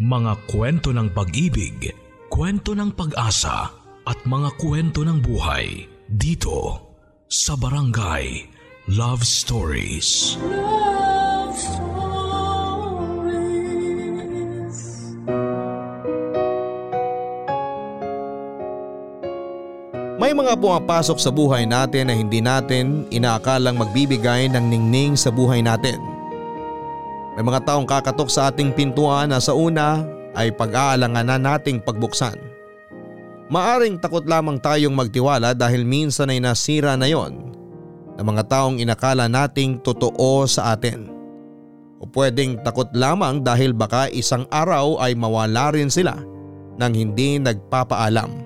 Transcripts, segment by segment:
Mga kwento ng pag-ibig, kwento ng pag-asa at mga kwento ng buhay dito sa Barangay Love Stories. Love Stories. May mga pumapasok sa buhay natin na hindi natin inaakalang magbibigay ng ningning sa buhay natin. May mga taong kakatok sa ating pintuan na sa una ay pag-aalanganan nating pagbuksan. Maaring takot lamang tayong magtiwala dahil minsan ay nasira na yon ng mga taong inakala nating totoo sa atin. O pwedeng takot lamang dahil baka isang araw ay mawala rin sila nang hindi nagpapaalam.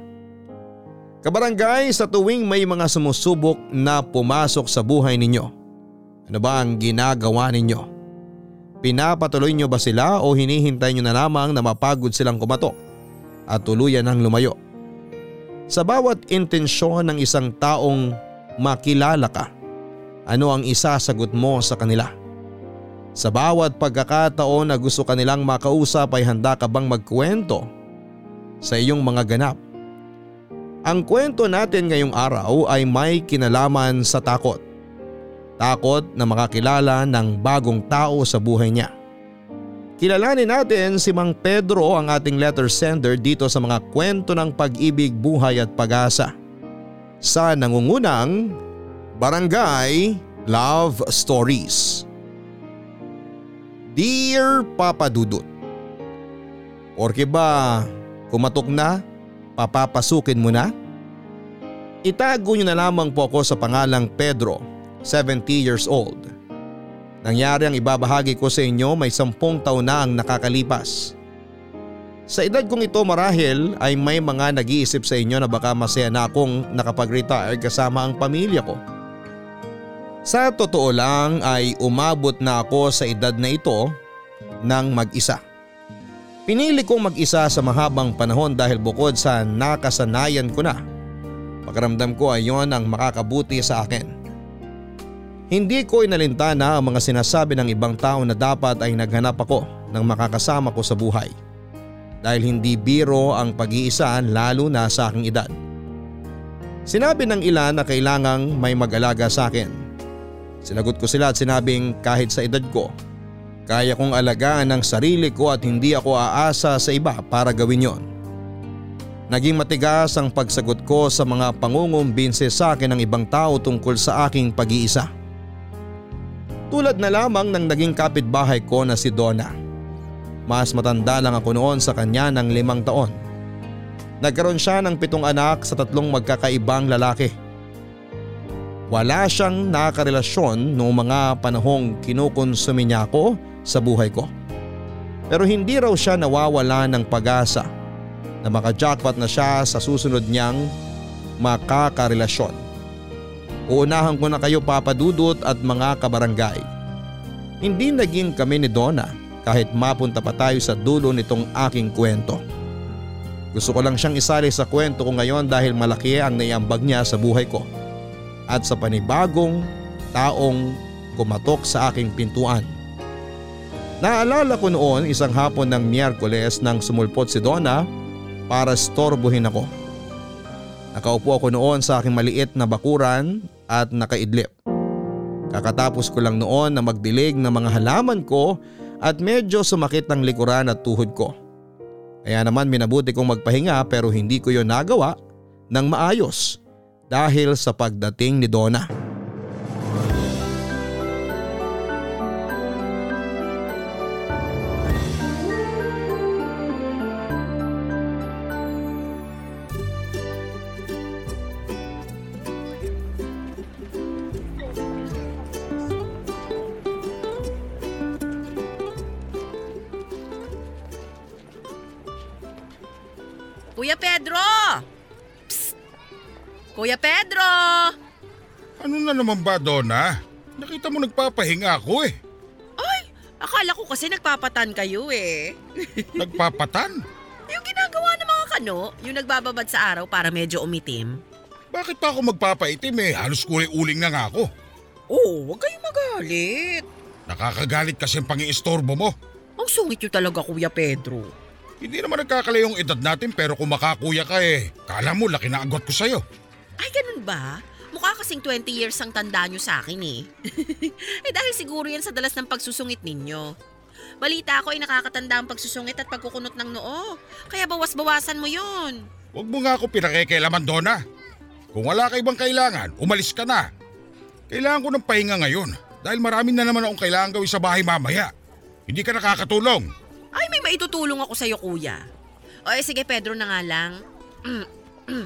Kabarangay sa tuwing may mga sumusubok na pumasok sa buhay ninyo. Ano ba ang ginagawa ninyo? Pinapatuloy nyo ba sila o hinihintay nyo na lamang na mapagod silang kumatok at tuluyan ang lumayo? Sa bawat intensyon ng isang taong makilala ka, ano ang isasagot mo sa kanila? Sa bawat pagkakataon na gusto kanilang makausap ay handa ka bang magkwento sa iyong mga ganap? Ang kwento natin ngayong araw ay may kinalaman sa takot Takot na makakilala ng bagong tao sa buhay niya. Kilalanin natin si Mang Pedro ang ating letter sender dito sa mga kwento ng pag-ibig, buhay at pag-asa. Sa nangungunang Barangay Love Stories. Dear Papa Dudut Porke ba kumatok na, papapasukin mo na? Itago niyo na lamang po ako sa pangalang Pedro 70 years old. Nangyari ang ibabahagi ko sa inyo may sampung taon na ang nakakalipas. Sa edad kong ito marahil ay may mga nag-iisip sa inyo na baka masaya na akong nakapag-retire kasama ang pamilya ko. Sa totoo lang ay umabot na ako sa edad na ito ng mag-isa. Pinili kong mag-isa sa mahabang panahon dahil bukod sa nakasanayan ko na, pakiramdam ko ay yon ang makakabuti sa akin. Hindi ko inalintana ang mga sinasabi ng ibang tao na dapat ay naghanap ako ng makakasama ko sa buhay. Dahil hindi biro ang pag-iisa lalo na sa aking edad. Sinabi ng ilan na kailangang may mag-alaga sa akin. Sinagot ko sila at sinabing kahit sa edad ko, kaya kong alagaan ang sarili ko at hindi ako aasa sa iba para gawin yon. Naging matigas ang pagsagot ko sa mga pangungumbinse sa akin ng ibang tao tungkol sa aking pag-iisa. Tulad na lamang ng naging kapitbahay ko na si Donna. Mas matanda lang ako noon sa kanya ng limang taon. Nagkaroon siya ng pitong anak sa tatlong magkakaibang lalaki. Wala siyang nakarelasyon noong mga panahong kinukonsumi niya ako sa buhay ko. Pero hindi raw siya nawawala ng pag-asa na makajackpot na siya sa susunod niyang makakarelasyon. Uunahan ko na kayo papadudot at mga kabarangay. Hindi naging kami ni Donna kahit mapunta pa tayo sa dulo nitong aking kwento. Gusto ko lang siyang isali sa kwento ko ngayon dahil malaki ang naiambag niya sa buhay ko at sa panibagong taong kumatok sa aking pintuan. Naalala ko noon isang hapon ng Miyerkules nang sumulpot si Donna para storbohin ako. Nakaupo ako noon sa aking maliit na bakuran at nakaidlip. Kakatapos ko lang noon na magdilig ng mga halaman ko at medyo sumakit ang likuran at tuhod ko. Kaya naman minabuti kong magpahinga pero hindi ko yon nagawa ng maayos dahil sa pagdating ni Donna. Naman ba, Donna? Nakita mo nagpapahinga ako eh. Ay, akala ko kasi nagpapatan kayo eh. Nagpapatan? Yung ginagawa ng mga kano, yung nagbababad sa araw para medyo umitim. Bakit pa ako magpapaitim eh? Halos kulay-uling na nga ako. Oh, huwag kayong magalit. Nakakagalit kasi ang pang-iistorbo mo. Ang sungit nyo talaga, Kuya Pedro. Hindi naman nagkakalayo yung edad natin pero kung makakuya ka eh, kala mo laki na agwat ko sa'yo. Ay, ganun ba? Mukha kasing 20 years ang tanda nyo sa akin eh. eh dahil siguro yan sa dalas ng pagsusungit ninyo. Balita ko ay nakakatanda ang pagsusungit at pagkukunot ng noo. Kaya bawas-bawasan mo yun. Huwag mo nga ako pinakikialaman, Donna. Kung wala ka ibang kailangan, umalis ka na. Kailangan ko ng pahinga ngayon dahil marami na naman akong kailangan gawin sa bahay mamaya. Hindi ka nakakatulong. Ay, may maitutulong ako sa'yo, kuya. O eh, sige, Pedro na nga lang.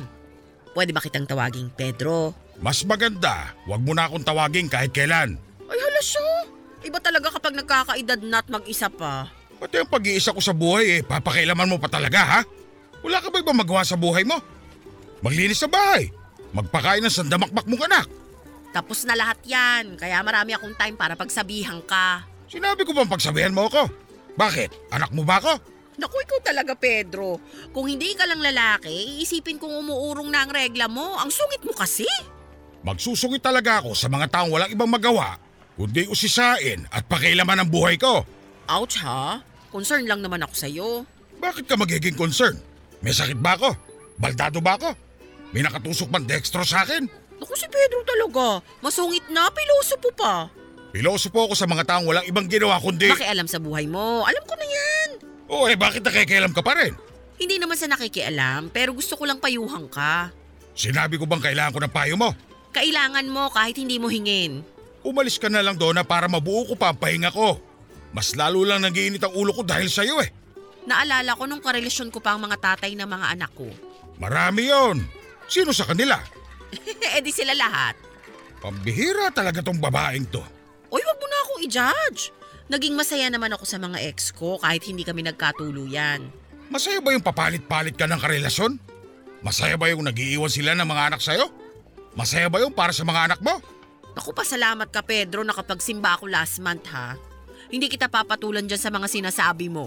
Pwede ba kitang tawaging Pedro? Mas maganda, huwag mo na akong tawagin kahit kailan. Ay, hala siya. Iba talaga kapag nagkakaedad na at mag-isa pa. Pati ang pag-iisa ko sa buhay eh, papakailaman mo pa talaga ha? Wala ka ba ibang magawa sa buhay mo? Maglinis sa bahay, magpakain ng sandamakmak mong anak. Tapos na lahat yan, kaya marami akong time para pagsabihan ka. Sinabi ko bang pagsabihan mo ako? Bakit? Anak mo ba ako? Naku, ikaw talaga, Pedro. Kung hindi ka lang lalaki, iisipin kong umuurong na ang regla mo. Ang sungit mo kasi. Magsusungit talaga ako sa mga taong walang ibang magawa, kundi usisain at pakailaman ang buhay ko. Ouch ha? Concern lang naman ako sa'yo. Bakit ka magiging concern? May sakit ba ako? Baldado ba ako? May nakatusok man dextro sa akin? Naku si Pedro talaga. Masungit na, piloso po pa. Piloso po ako sa mga taong walang ibang ginawa kundi... Pakialam sa buhay mo. Alam ko na yan. Oo eh, bakit nakikialam ka pa rin? Hindi naman sa nakikialam, pero gusto ko lang payuhan ka. Sinabi ko bang kailangan ko ng payo mo? Kailangan mo kahit hindi mo hingin. Umalis ka na lang doon para mabuo ko pa ang pahinga ko. Mas lalo lang nagiinit ang ulo ko dahil sa'yo eh. Naalala ko nung karelasyon ko pa ang mga tatay ng mga anak ko. Marami yon. Sino sa kanila? eh di sila lahat. Pambihira talaga tong babaeng to. Uy, wag mo na akong i-judge. Naging masaya naman ako sa mga ex ko kahit hindi kami nagkatuluyan. Masaya ba yung papalit-palit ka ng karelasyon? Masaya ba yung nagiiwan sila ng mga anak sa'yo? Masaya ba yung para sa mga anak mo? Naku, pasalamat ka Pedro nakapagsimba ako last month ha. Hindi kita papatulan dyan sa mga sinasabi mo.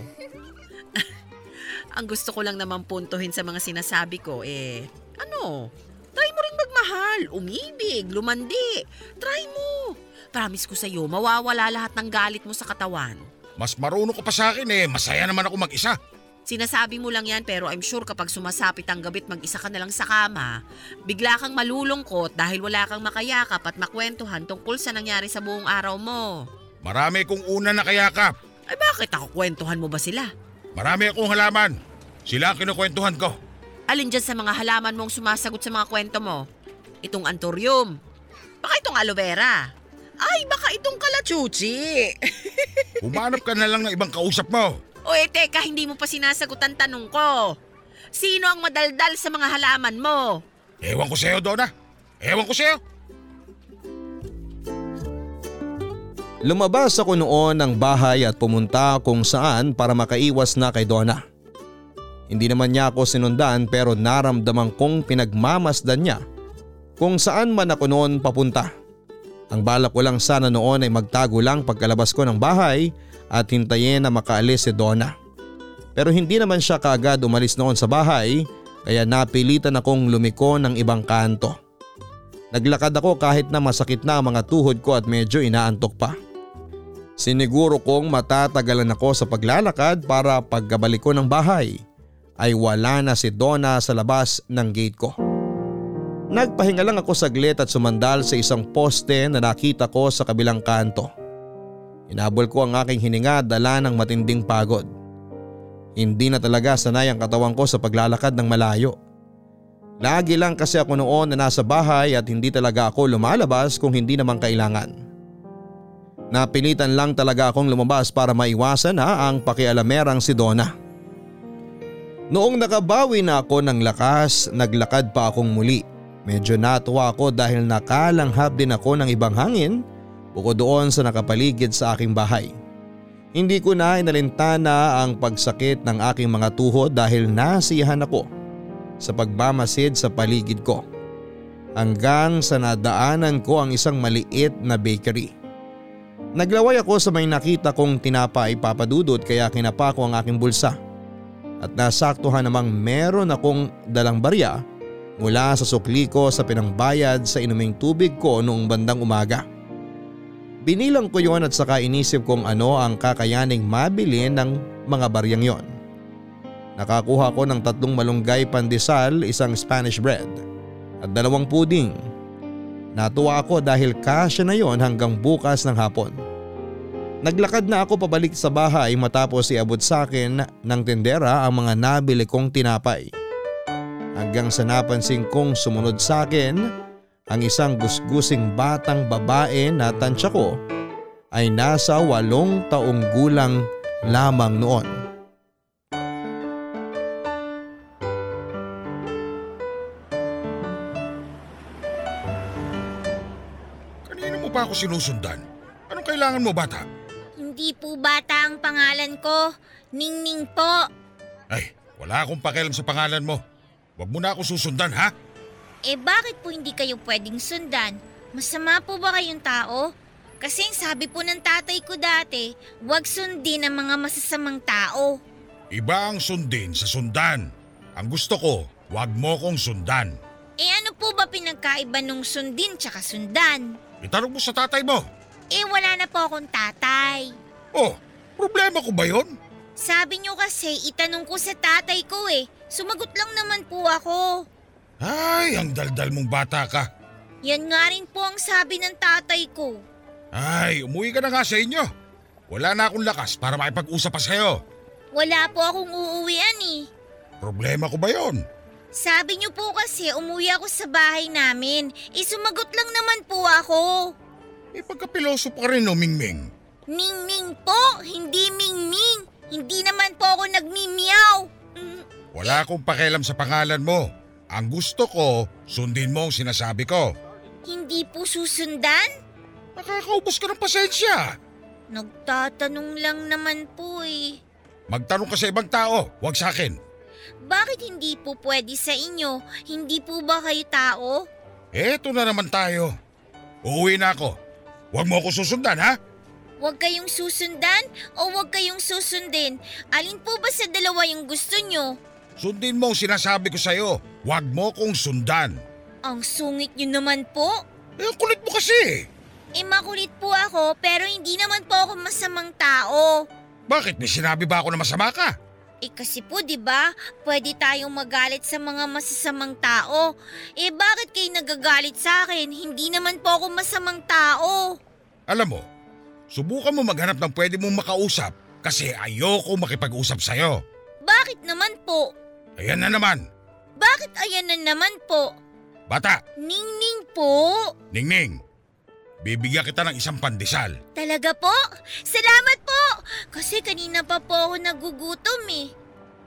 Ang gusto ko lang naman puntuhin sa mga sinasabi ko eh, ano, try mo rin magmahal, umibig, lumandi. Try mo. Promise ko sa'yo, mawawala lahat ng galit mo sa katawan. Mas marunong ka pa sa akin eh, masaya naman ako mag-isa. Sinasabi mo lang yan pero I'm sure kapag sumasapit ang gabit mag-isa ka na lang sa kama, bigla kang malulungkot dahil wala kang makayakap at makwentuhan tungkol sa nangyari sa buong araw mo. Marami kong una na kayakap. Ay bakit ako kwentuhan mo ba sila? Marami akong halaman. Sila ang kinukwentuhan ko. Alin dyan sa mga halaman mong sumasagot sa mga kwento mo? Itong antorium. Baka itong aloe vera. Ay, baka itong kalachuchi. Humanap ka na lang ng ibang kausap mo. O eh, teka, hindi mo pa sinasagot ang tanong ko. Sino ang madaldal sa mga halaman mo? Ewan ko sa'yo, Donna. Ewan ko sa'yo. Lumabas ako noon ng bahay at pumunta kung saan para makaiwas na kay Donna. Hindi naman niya ako sinundan pero naramdaman kong pinagmamasdan niya kung saan man ako noon papunta. Ang balak ko lang sana noon ay magtago lang pagkalabas ko ng bahay at hintayin na makaalis si Donna. Pero hindi naman siya kaagad umalis noon sa bahay kaya napilitan akong lumiko ng ibang kanto. Naglakad ako kahit na masakit na ang mga tuhod ko at medyo inaantok pa. Siniguro kong matatagalan ako sa paglalakad para pagkabalik ko ng bahay ay wala na si Donna sa labas ng gate ko. Nagpahinga lang ako saglit at sumandal sa isang poste na nakita ko sa kabilang kanto. Inabol ko ang aking hininga dala ng matinding pagod. Hindi na talaga sanay ang katawan ko sa paglalakad ng malayo. Lagi lang kasi ako noon na nasa bahay at hindi talaga ako lumalabas kung hindi naman kailangan. Napilitan lang talaga akong lumabas para maiwasan na ang pakialamerang si Donna. Noong nakabawi na ako ng lakas, naglakad pa akong muli. Medyo natuwa ako dahil nakalanghap din ako ng ibang hangin bukod doon sa nakapaligid sa aking bahay. Hindi ko na inalintana ang pagsakit ng aking mga tuhod dahil nasiyahan ako sa pagbamasid sa paligid ko. Hanggang sa nadaanan ko ang isang maliit na bakery. Naglaway ako sa may nakita kong tinapay papadudot kaya kinapa ko ang aking bulsa. At nasaktuhan namang meron akong dalang barya mula sa sukli ko sa pinangbayad sa inuming tubig ko noong bandang umaga. Binilang ko yon at saka inisip kung ano ang kakayaning mabili ng mga baryang yon. Nakakuha ko ng tatlong malunggay pandesal, isang Spanish bread at dalawang puding. Natuwa ako dahil kasya na yon hanggang bukas ng hapon. Naglakad na ako pabalik sa bahay matapos iabot sa akin ng tendera ang mga nabili kong tinapay. Hanggang sa napansin kong sumunod sa akin ang isang gusgusing batang babae na tansya ko ay nasa walong taong gulang lamang noon. Kanino mo pa ako sinusundan? Anong kailangan mo bata? Hindi po bata ang pangalan ko. Ningning po. Ay, wala akong pakialam sa pangalan mo. Huwag mo na ako susundan ha? Eh bakit po hindi kayo pwedeng sundan? Masama po ba kayong tao? Kasi ang sabi po ng tatay ko dati, huwag sundin ang mga masasamang tao. Iba ang sundin sa sundan. Ang gusto ko, huwag mo kong sundan. Eh ano po ba pinagkaiba nung sundin tsaka sundan? Itanong mo sa tatay mo. Eh wala na po akong tatay. Oh, problema ko ba yon? Sabi niyo kasi itanong ko sa tatay ko eh. Sumagot lang naman po ako. Ay, ang daldal mong bata ka. Yan nga rin po ang sabi ng tatay ko. Ay, umuwi ka na nga sa inyo. Wala na akong lakas para makipag-usap pa sa'yo. Wala po akong uuwian eh. Problema ko ba yon? Sabi niyo po kasi umuwi ako sa bahay namin. Eh sumagot lang naman po ako. Eh pagkapiloso pa rin no, Mingming. Ming-ming po, hindi ming-ming. Hindi naman po ako nagmimiyaw. Mm, Wala akong pakialam sa pangalan mo. Ang gusto ko, sundin mo ang sinasabi ko. Hindi po susundan? Nakakaubos ka ng pasensya. Nagtatanong lang naman po eh. Magtanong ka sa ibang tao, huwag sa akin. Bakit hindi po pwede sa inyo? Hindi po ba kayo tao? Eto na naman tayo. Uuwi na ako. Huwag mo ako susundan, ha? Huwag kayong susundan o huwag kayong susundin? Alin po ba sa dalawa yung gusto nyo? Sundin mo ang sinasabi ko sa'yo. Huwag mo kong sundan. Ang sungit nyo naman po. Eh, ang kulit mo kasi. Eh makulit po ako pero hindi naman po ako masamang tao. Bakit may sinabi ba ako na masama ka? Eh kasi po 'di ba, pwede tayong magalit sa mga masasamang tao. Eh bakit kayo nagagalit sa akin? Hindi naman po ako masamang tao. Alam mo, subukan mo maghanap ng pwede mong makausap kasi ayoko makipag-usap sa'yo. Bakit naman po? Ayan na naman. Bakit ayan na naman po? Bata, Ningning po. Ningning, bibigyan kita ng isang pandesal. Talaga po? Salamat po! Kasi kanina pa po ako nagugutom eh.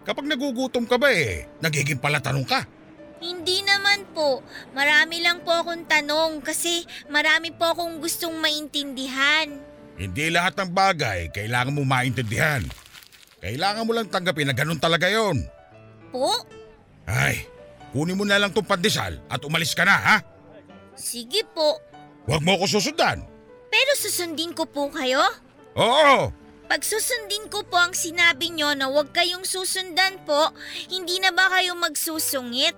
Kapag nagugutom ka ba eh, nagiging palatanong ka. Hindi naman po. Marami lang po akong tanong kasi marami po akong gustong maintindihan. Hindi lahat ng bagay kailangan mo maintindihan. Kailangan mo lang tanggapin na ganun talaga yon. Po? Ay, kunin mo na lang tong pandesal at umalis ka na ha? Sige po. Huwag mo ako susundan. Pero susundin ko po kayo? Oo, Pag susundin ko po ang sinabi nyo na huwag kayong susundan po, hindi na ba kayo magsusungit?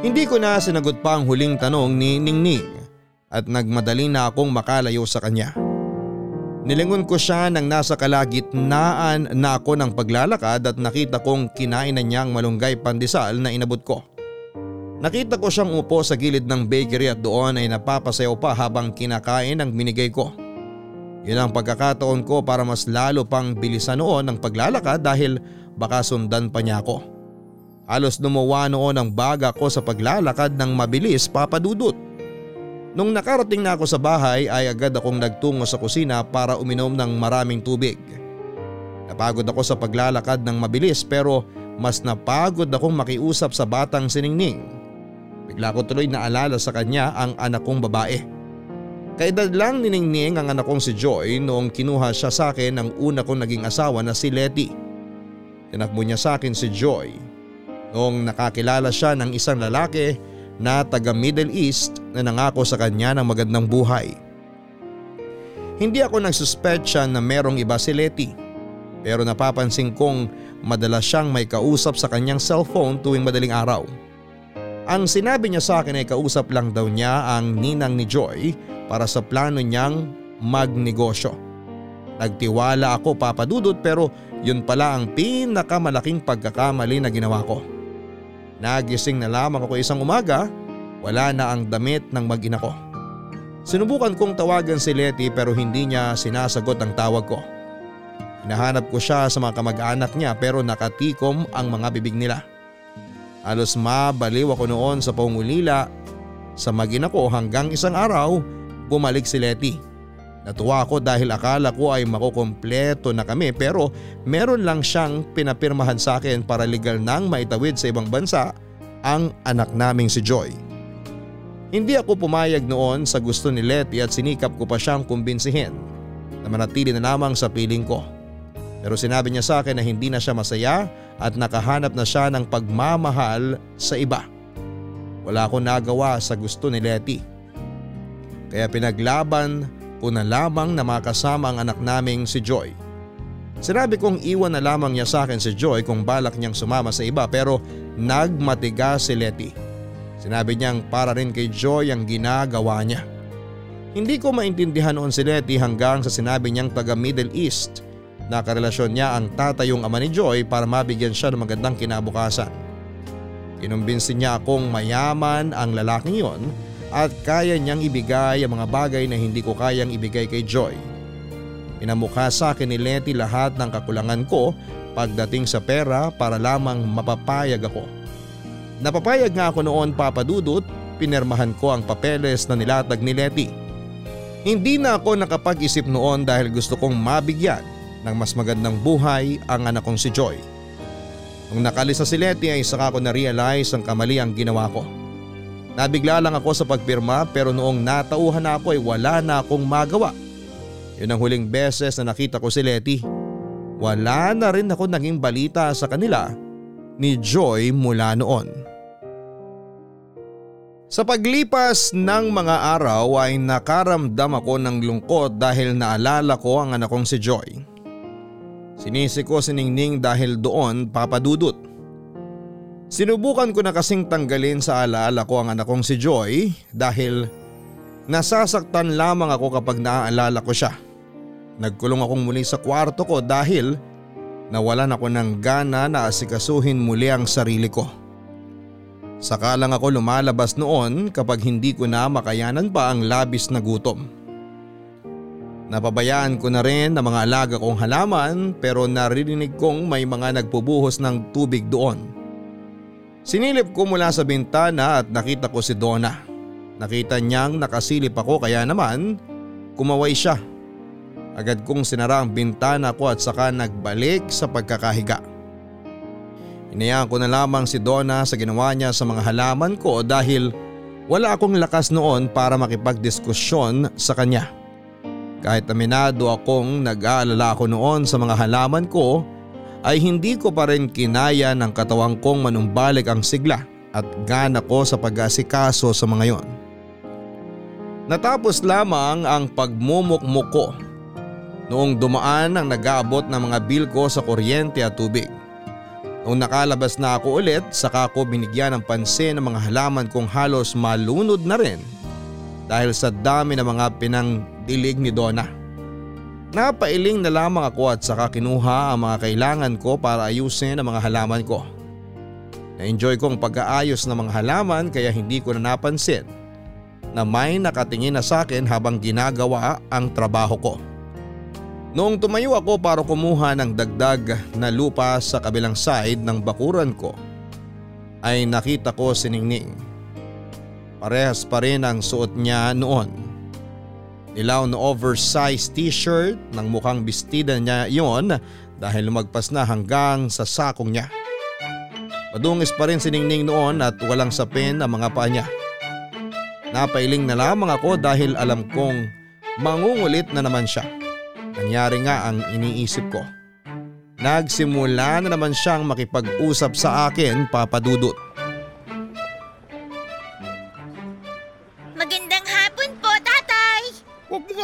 Hindi ko na sinagot pa ang huling tanong ni Ningning at nagmadali na akong makalayo sa kanya. Nilingon ko siya nang nasa kalagitnaan na ako ng paglalakad at nakita kong kinain na niya ang malunggay pandesal na inabot ko. Nakita ko siyang upo sa gilid ng bakery at doon ay napapasayaw pa habang kinakain ang binigay ko. Yun ang pagkakataon ko para mas lalo pang bilisan noon ang paglalakad dahil baka sundan pa niya ako. Halos lumuwa noon ang baga ko sa paglalakad ng mabilis papadudot. Nung nakarating na ako sa bahay ay agad akong nagtungo sa kusina para uminom ng maraming tubig. Napagod ako sa paglalakad ng mabilis pero mas napagod akong makiusap sa batang siningning. Bigla ko tuloy naalala sa kanya ang anak kong babae. Kaedad lang ni Ningning ang anak kong si Joy noong kinuha siya sa akin ng una kong naging asawa na si Letty. Tinakbo niya sa akin si Joy noong nakakilala siya ng isang lalaki na taga Middle East na nangako sa kanya ng magandang buhay. Hindi ako nagsuspecha na merong iba si Letty pero napapansin kong madalas siyang may kausap sa kanyang cellphone tuwing madaling araw. Ang sinabi niya sa akin ay kausap lang daw niya ang ninang ni Joy para sa plano niyang magnegosyo. Nagtiwala ako papadudot pero yun pala ang pinakamalaking pagkakamali na ginawa ko. Nagising na lamang ako isang umaga, wala na ang damit ng mag-ina ko. Sinubukan kong tawagan si Letty pero hindi niya sinasagot ang tawag ko. Hinahanap ko siya sa mga kamag-anak niya pero nakatikom ang mga bibig nila. Halos mabaliw ako noon sa pangulila sa magina ko hanggang isang araw bumalik si Letty. Natuwa ako dahil akala ko ay makukompleto na kami pero meron lang siyang pinapirmahan sa akin para legal nang maitawid sa ibang bansa ang anak naming si Joy. Hindi ako pumayag noon sa gusto ni Letty at sinikap ko pa siyang kumbinsihin na manatili na lamang sa piling ko. Pero sinabi niya sa akin na hindi na siya masaya at nakahanap na siya ng pagmamahal sa iba. Wala akong nagawa sa gusto ni Letty. Kaya pinaglaban ko na lamang na makasama ang anak naming si Joy. Sinabi kong iwan na lamang niya sa akin si Joy kung balak niyang sumama sa iba pero nagmatiga si Letty. Sinabi niyang para rin kay Joy ang ginagawa niya. Hindi ko maintindihan noon si Letty hanggang sa sinabi niyang taga Middle East na karelasyon niya ang tatayong ama ni Joy para mabigyan siya ng magandang kinabukasan. Kinumbinsin niya akong mayaman ang lalaking yon at kaya niyang ibigay ang mga bagay na hindi ko kayang ibigay kay Joy. Pinamukha sa akin ni Letty lahat ng kakulangan ko pagdating sa pera para lamang mapapayag ako. Napapayag nga ako noon papadudot, pinermahan ko ang papeles na nilatag ni Letty. Hindi na ako nakapag-isip noon dahil gusto kong mabigyan ng mas magandang buhay ang anak kong si Joy. Nung nakalis na si Letty ay saka ko na-realize ang kamali ang ginawa ko. Nabigla lang ako sa pagpirma pero noong natauhan na ako ay wala na akong magawa. Yun ang huling beses na nakita ko si Letty. Wala na rin ako naging balita sa kanila ni Joy mula noon. Sa paglipas ng mga araw ay nakaramdam ako ng lungkot dahil naalala ko ang anak kong si Joy. Sinisi ko si Ningning dahil doon papadudot. Sinubukan ko na kasing tanggalin sa alaala ko ang anak kong si Joy dahil nasasaktan lamang ako kapag naaalala ko siya. Nagkulong akong muli sa kwarto ko dahil nawalan ako ng gana na asikasuhin muli ang sarili ko. Saka lang ako lumalabas noon kapag hindi ko na makayanan pa ang labis na gutom. Napabayaan ko na rin ang mga alaga kong halaman pero naririnig kong may mga nagpubuhos ng tubig doon. Sinilip ko mula sa bintana at nakita ko si Donna. Nakita niyang nakasilip ako kaya naman kumaway siya. Agad kong sinara ang bintana ko at saka nagbalik sa pagkakahiga. Inayaan ko na lamang si Donna sa ginawa niya sa mga halaman ko dahil wala akong lakas noon para makipagdiskusyon sa kanya. Kahit aminado akong nag-aalala ako noon sa mga halaman ko ay hindi ko pa rin kinaya ng katawang kong manumbalik ang sigla at gana ko sa pag-asikaso sa mga yon. Natapos lamang ang pagmumukmuk ko noong dumaan ang nag-aabot ng mga bill ko sa kuryente at tubig. Nung nakalabas na ako ulit, saka ko binigyan ng pansin ng mga halaman kong halos malunod na rin dahil sa dami ng mga pinangdilig ni Donna. Napailing na lamang ako at saka kinuha ang mga kailangan ko para ayusin ang mga halaman ko. Na-enjoy kong pag-aayos ng mga halaman kaya hindi ko na napansin na may nakatingin na sa akin habang ginagawa ang trabaho ko. Noong tumayo ako para kumuha ng dagdag na lupa sa kabilang side ng bakuran ko ay nakita ko si Ningning. Parehas pa rin ang suot niya noon. Ilaw na oversized t-shirt ng mukhang bestida niya yon dahil lumagpas na hanggang sa sakong niya. Madungis pa rin si Ningning noon at walang sapin ang mga paa niya. Napailing na lamang ako dahil alam kong mangungulit na naman siya. Nangyari nga ang iniisip ko. Nagsimula na naman siyang makipag-usap sa akin papadudot.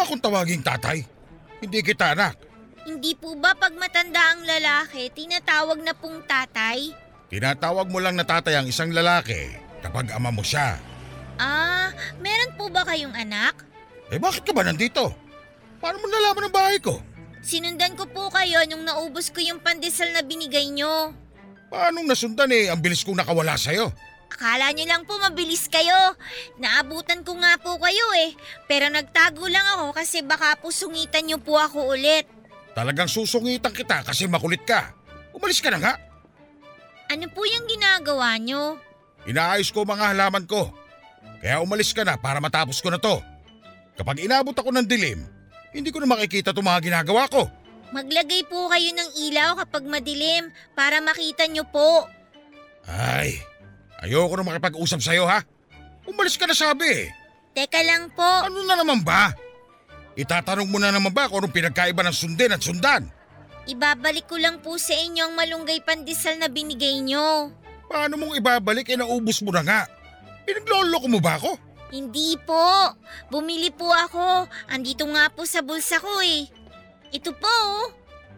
Mo akong tawaging tatay. Hindi kita anak. Hindi po ba pag matanda ang lalaki, tinatawag na pong tatay? Tinatawag mo lang na tatay ang isang lalaki kapag ama mo siya. Ah, meron po ba kayong anak? Eh bakit ka ba nandito? Paano mo nalaman ang bahay ko? Sinundan ko po kayo nung naubos ko yung pandesal na binigay nyo. Paanong nasundan eh? Ang bilis kong nakawala sa'yo. Akala nyo lang po mabilis kayo. Naabutan ko nga po kayo eh. Pero nagtago lang ako kasi baka po sungitan nyo po ako ulit. Talagang susungitan kita kasi makulit ka. Umalis ka na nga. Ano po yung ginagawa nyo? Inaayos ko mga halaman ko. Kaya umalis ka na para matapos ko na to. Kapag inabot ako ng dilim, hindi ko na makikita itong mga ginagawa ko. Maglagay po kayo ng ilaw kapag madilim para makita nyo po. Ay, ayoko na makipag-usap sa'yo ha. Umalis ka na sabi. Teka lang po. Ano na naman ba? Itatanong mo na naman ba kung anong pinagkaiba ng sundin at sundan? Ibabalik ko lang po sa inyo ang malunggay pandesal na binigay nyo. Paano mong ibabalik eh naubos mo na nga? Pinagloloko mo ba ako? Hindi po. Bumili po ako. Andito nga po sa bulsa ko eh. Ito po. oh.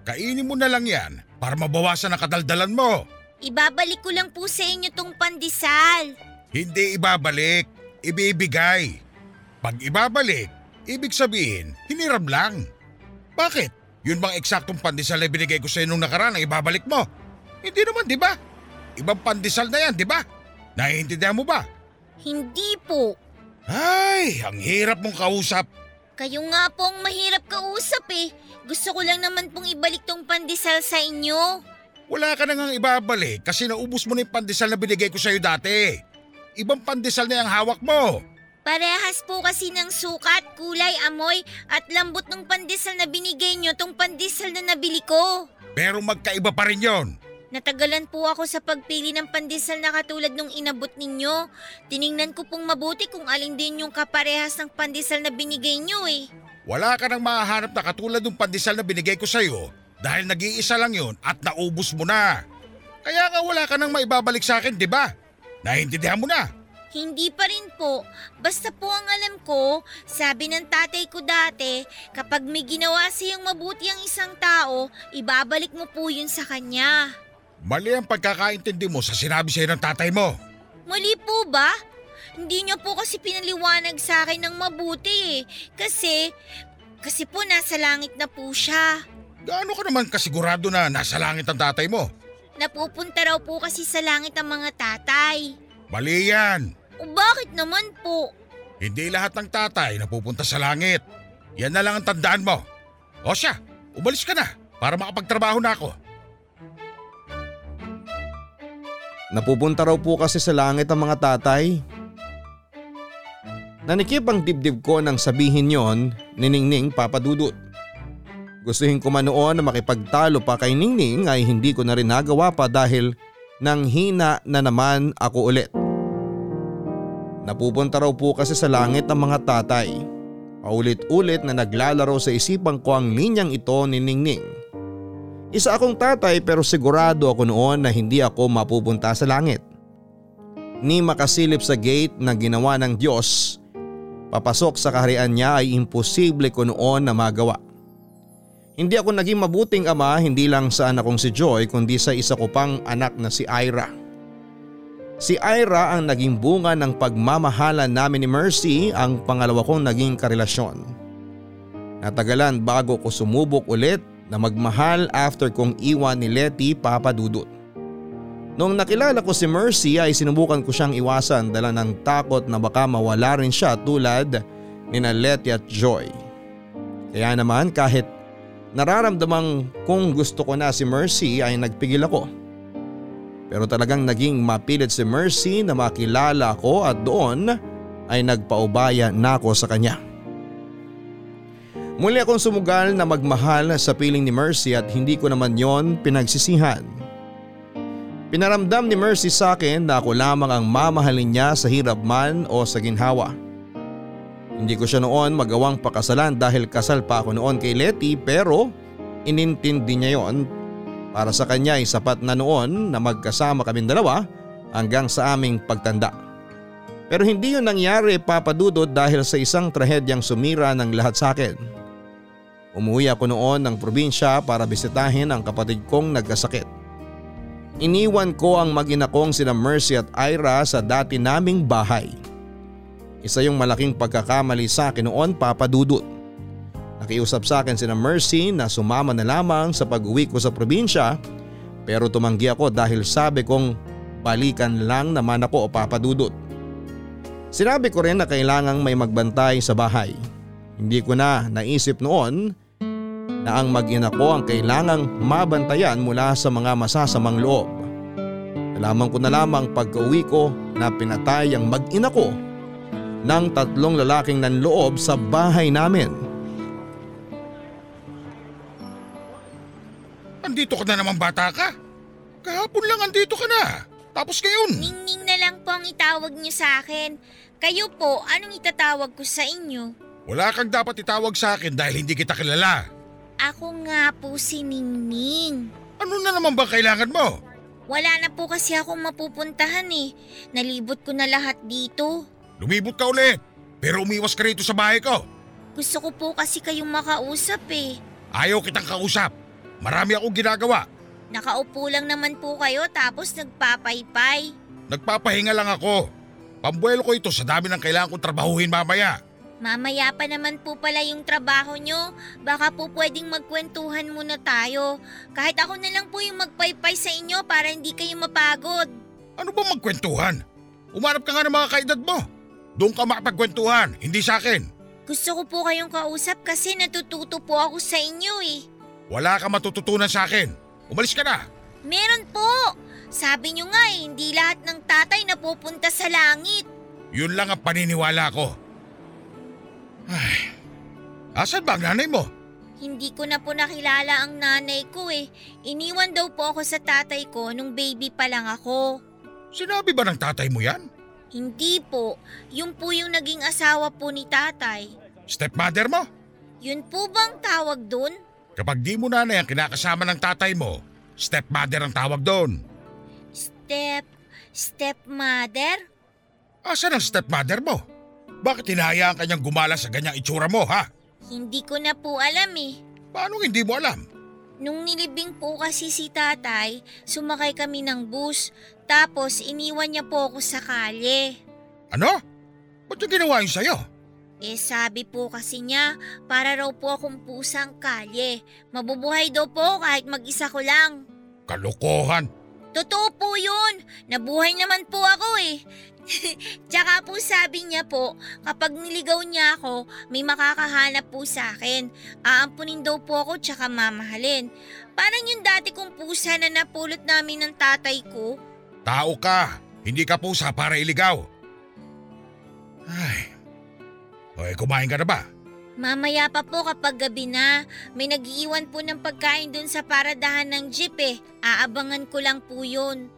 Kainin mo na lang yan para mabawasan ang kadaldalan mo. Ibabalik ko lang po sa inyo tong pandesal. Hindi ibabalik, ibibigay. Pag ibabalik, ibig sabihin, hiniram lang. Bakit? Yun bang eksaktong pandesal na binigay ko sa'yo nung nakaraan ang ibabalik mo? Hindi naman, di ba? Ibang pandesal na yan, di ba? Naiintindihan mo ba? Hindi po. Ay, ang hirap mong kausap. Kayo nga po ang mahirap kausap eh. Gusto ko lang naman pong ibalik tong pandesal sa inyo. Wala ka na ngang ibabalik kasi naubos mo na yung pandesal na binigay ko sa'yo dati. Ibang pandesal na yung hawak mo. Parehas po kasi ng sukat, kulay, amoy at lambot ng pandesal na binigay nyo tong pandesal na nabili ko. Pero magkaiba pa rin yon. Natagalan po ako sa pagpili ng pandesal na katulad nung inabot ninyo. Tiningnan ko pong mabuti kung alin din yung kaparehas ng pandesal na binigay nyo eh. Wala ka nang mahahanap na katulad ng pandesal na binigay ko sa'yo dahil nag-iisa lang yon at naubos mo na. Kaya nga wala ka nang maibabalik sa akin, di ba? Naintindihan mo na. Hindi pa rin po. Basta po ang alam ko, sabi ng tatay ko dati, kapag may ginawa siyang mabuti ang isang tao, ibabalik mo po yun sa kanya. Mali ang pagkakaintindi mo sa sinabi sa'yo ng tatay mo. Mali po ba? Hindi niyo po kasi pinaliwanag sa akin ng mabuti eh. Kasi, kasi po nasa langit na po siya. Gaano ka naman kasigurado na nasa langit ang tatay mo? Napupunta raw po kasi sa langit ang mga tatay. Mali yan. O bakit naman po? Hindi lahat ng tatay napupunta sa langit. Yan na lang ang tandaan mo. O siya, umalis ka na para makapagtrabaho na ako. Napupunta raw po kasi sa langit ang mga tatay. Nanikip ang dibdib ko nang sabihin yon ni Ningning papadudot. Gustuhin ko man noon na makipagtalo pa kay Ningning ay hindi ko na rin nagawa pa dahil nang hina na naman ako ulit. Napupunta raw po kasi sa langit ang mga tatay. Paulit-ulit na naglalaro sa isipan ko ang linyang ito ni Ningning. Isa akong tatay pero sigurado ako noon na hindi ako mapupunta sa langit. Ni makasilip sa gate na ginawa ng Diyos, papasok sa kaharian niya ay imposible ko noon na magawa. Hindi ako naging mabuting ama hindi lang sa anak kong si Joy kundi sa isa ko pang anak na si Ira. Si Ira ang naging bunga ng pagmamahalan namin ni Mercy ang pangalawa kong naging karelasyon. Natagalan bago ko sumubok ulit na magmahal after kong iwan ni Letty papadudot. Noong nakilala ko si Mercy ay sinubukan ko siyang iwasan dala ng takot na baka mawala rin siya tulad ni na Letty at Joy. Kaya naman kahit nararamdamang kung gusto ko na si Mercy ay nagpigil ako. Pero talagang naging mapilit si Mercy na makilala ko at doon ay nagpaubaya na ako sa kanya. Muli akong sumugal na magmahal sa piling ni Mercy at hindi ko naman yon pinagsisihan. Pinaramdam ni Mercy sa akin na ako lamang ang mamahalin niya sa hirap man o sa ginhawa. Hindi ko siya noon magawang pakasalan dahil kasal pa ako noon kay Letty pero inintindi niya yon. Para sa kanya ay sapat na noon na magkasama kaming dalawa hanggang sa aming pagtanda. Pero hindi yun nangyari papadudod dahil sa isang trahedyang sumira ng lahat sa akin. Umuwi ako noon ng probinsya para bisitahin ang kapatid kong nagkasakit. Iniwan ko ang mag-ina kong sina Mercy at Ira sa dati naming bahay. Isa yung malaking pagkakamali sa akin noon papadudot. Nakiusap sa akin sina Mercy na sumama na lamang sa pag-uwi ko sa probinsya pero tumanggi ako dahil sabi kong balikan lang naman ako o papadudot. Sinabi ko rin na kailangang may magbantay sa bahay. Hindi ko na naisip noon na ang mag-ina ko ang kailangang mabantayan mula sa mga masasamang loob. Nalaman ko na lamang pagka-uwi ko na pinatay ang mag-ina ko ng tatlong lalaking nanloob sa bahay namin. Andito ka na naman bata ka. Kahapon lang andito ka na. Tapos ngayon. Ningning na lang po ang itawag niyo sa akin. Kayo po, anong itatawag ko sa inyo? Wala kang dapat itawag sa akin dahil hindi kita kilala. Ako nga po si Ningning. Ano na naman ba kailangan mo? Wala na po kasi akong mapupuntahan eh. Nalibot ko na lahat dito. Lumibot ka ulit. Pero umiwas ka rito sa bahay ko. Gusto ko po kasi kayong makausap eh. Ayaw kitang kausap. Marami akong ginagawa. Nakaupo lang naman po kayo tapos nagpapaypay. Nagpapahinga lang ako. Pambuelo ko ito sa dami ng kailangan kong trabahuhin mamaya. Mamaya pa naman po pala yung trabaho nyo. Baka po pwedeng magkwentuhan muna tayo. Kahit ako na lang po yung magpaypay sa inyo para hindi kayo mapagod. Ano ba magkwentuhan? Umarap ka nga ng mga kaedad mo. Doon ka makapagkwentuhan, hindi sa akin. Gusto ko po kayong kausap kasi natututo po ako sa inyo eh. Wala ka matututunan sa akin. Umalis ka na. Meron po! Sabi nyo nga eh, hindi lahat ng tatay napupunta sa langit. Yun lang ang paniniwala ko. Ay, asan ba ang nanay mo? Hindi ko na po nakilala ang nanay ko eh. Iniwan daw po ako sa tatay ko nung baby pa lang ako. Sinabi ba ng tatay mo yan? Hindi po. Yun po yung naging asawa po ni tatay. Stepmother mo? Yun po bang tawag dun? Kapag di mo nanay ang kinakasama ng tatay mo, stepmother ang tawag doon. Step... stepmother? Asan ang stepmother mo? Bakit hinahayaan kanyang gumala sa ganyang itsura mo, ha? Hindi ko na po alam eh. Paano hindi mo alam? Nung nilibing po kasi si tatay, sumakay kami ng bus. Tapos iniwan niya po ako sa kalye. Ano? Ba't yung ginawa yun sa'yo? Eh sabi po kasi niya, para raw po akong pusang kalye. Mabubuhay daw po kahit mag-isa ko lang. Kalokohan. Totoo po yun. Nabuhay naman po ako eh. Tsaka po sabi niya po, kapag niligaw niya ako, may makakahanap po sa akin. Aampunin daw po ako tsaka mamahalin. Parang yung dati kong pusa na napulot namin ng tatay ko. Tao ka. Hindi ka pusa para iligaw. Ay. Hoy, kumain ka na ba? Mamaya pa po kapag gabi na, may nagiiwan po ng pagkain dun sa paradahan ng jeep eh. Aabangan ko lang po yun.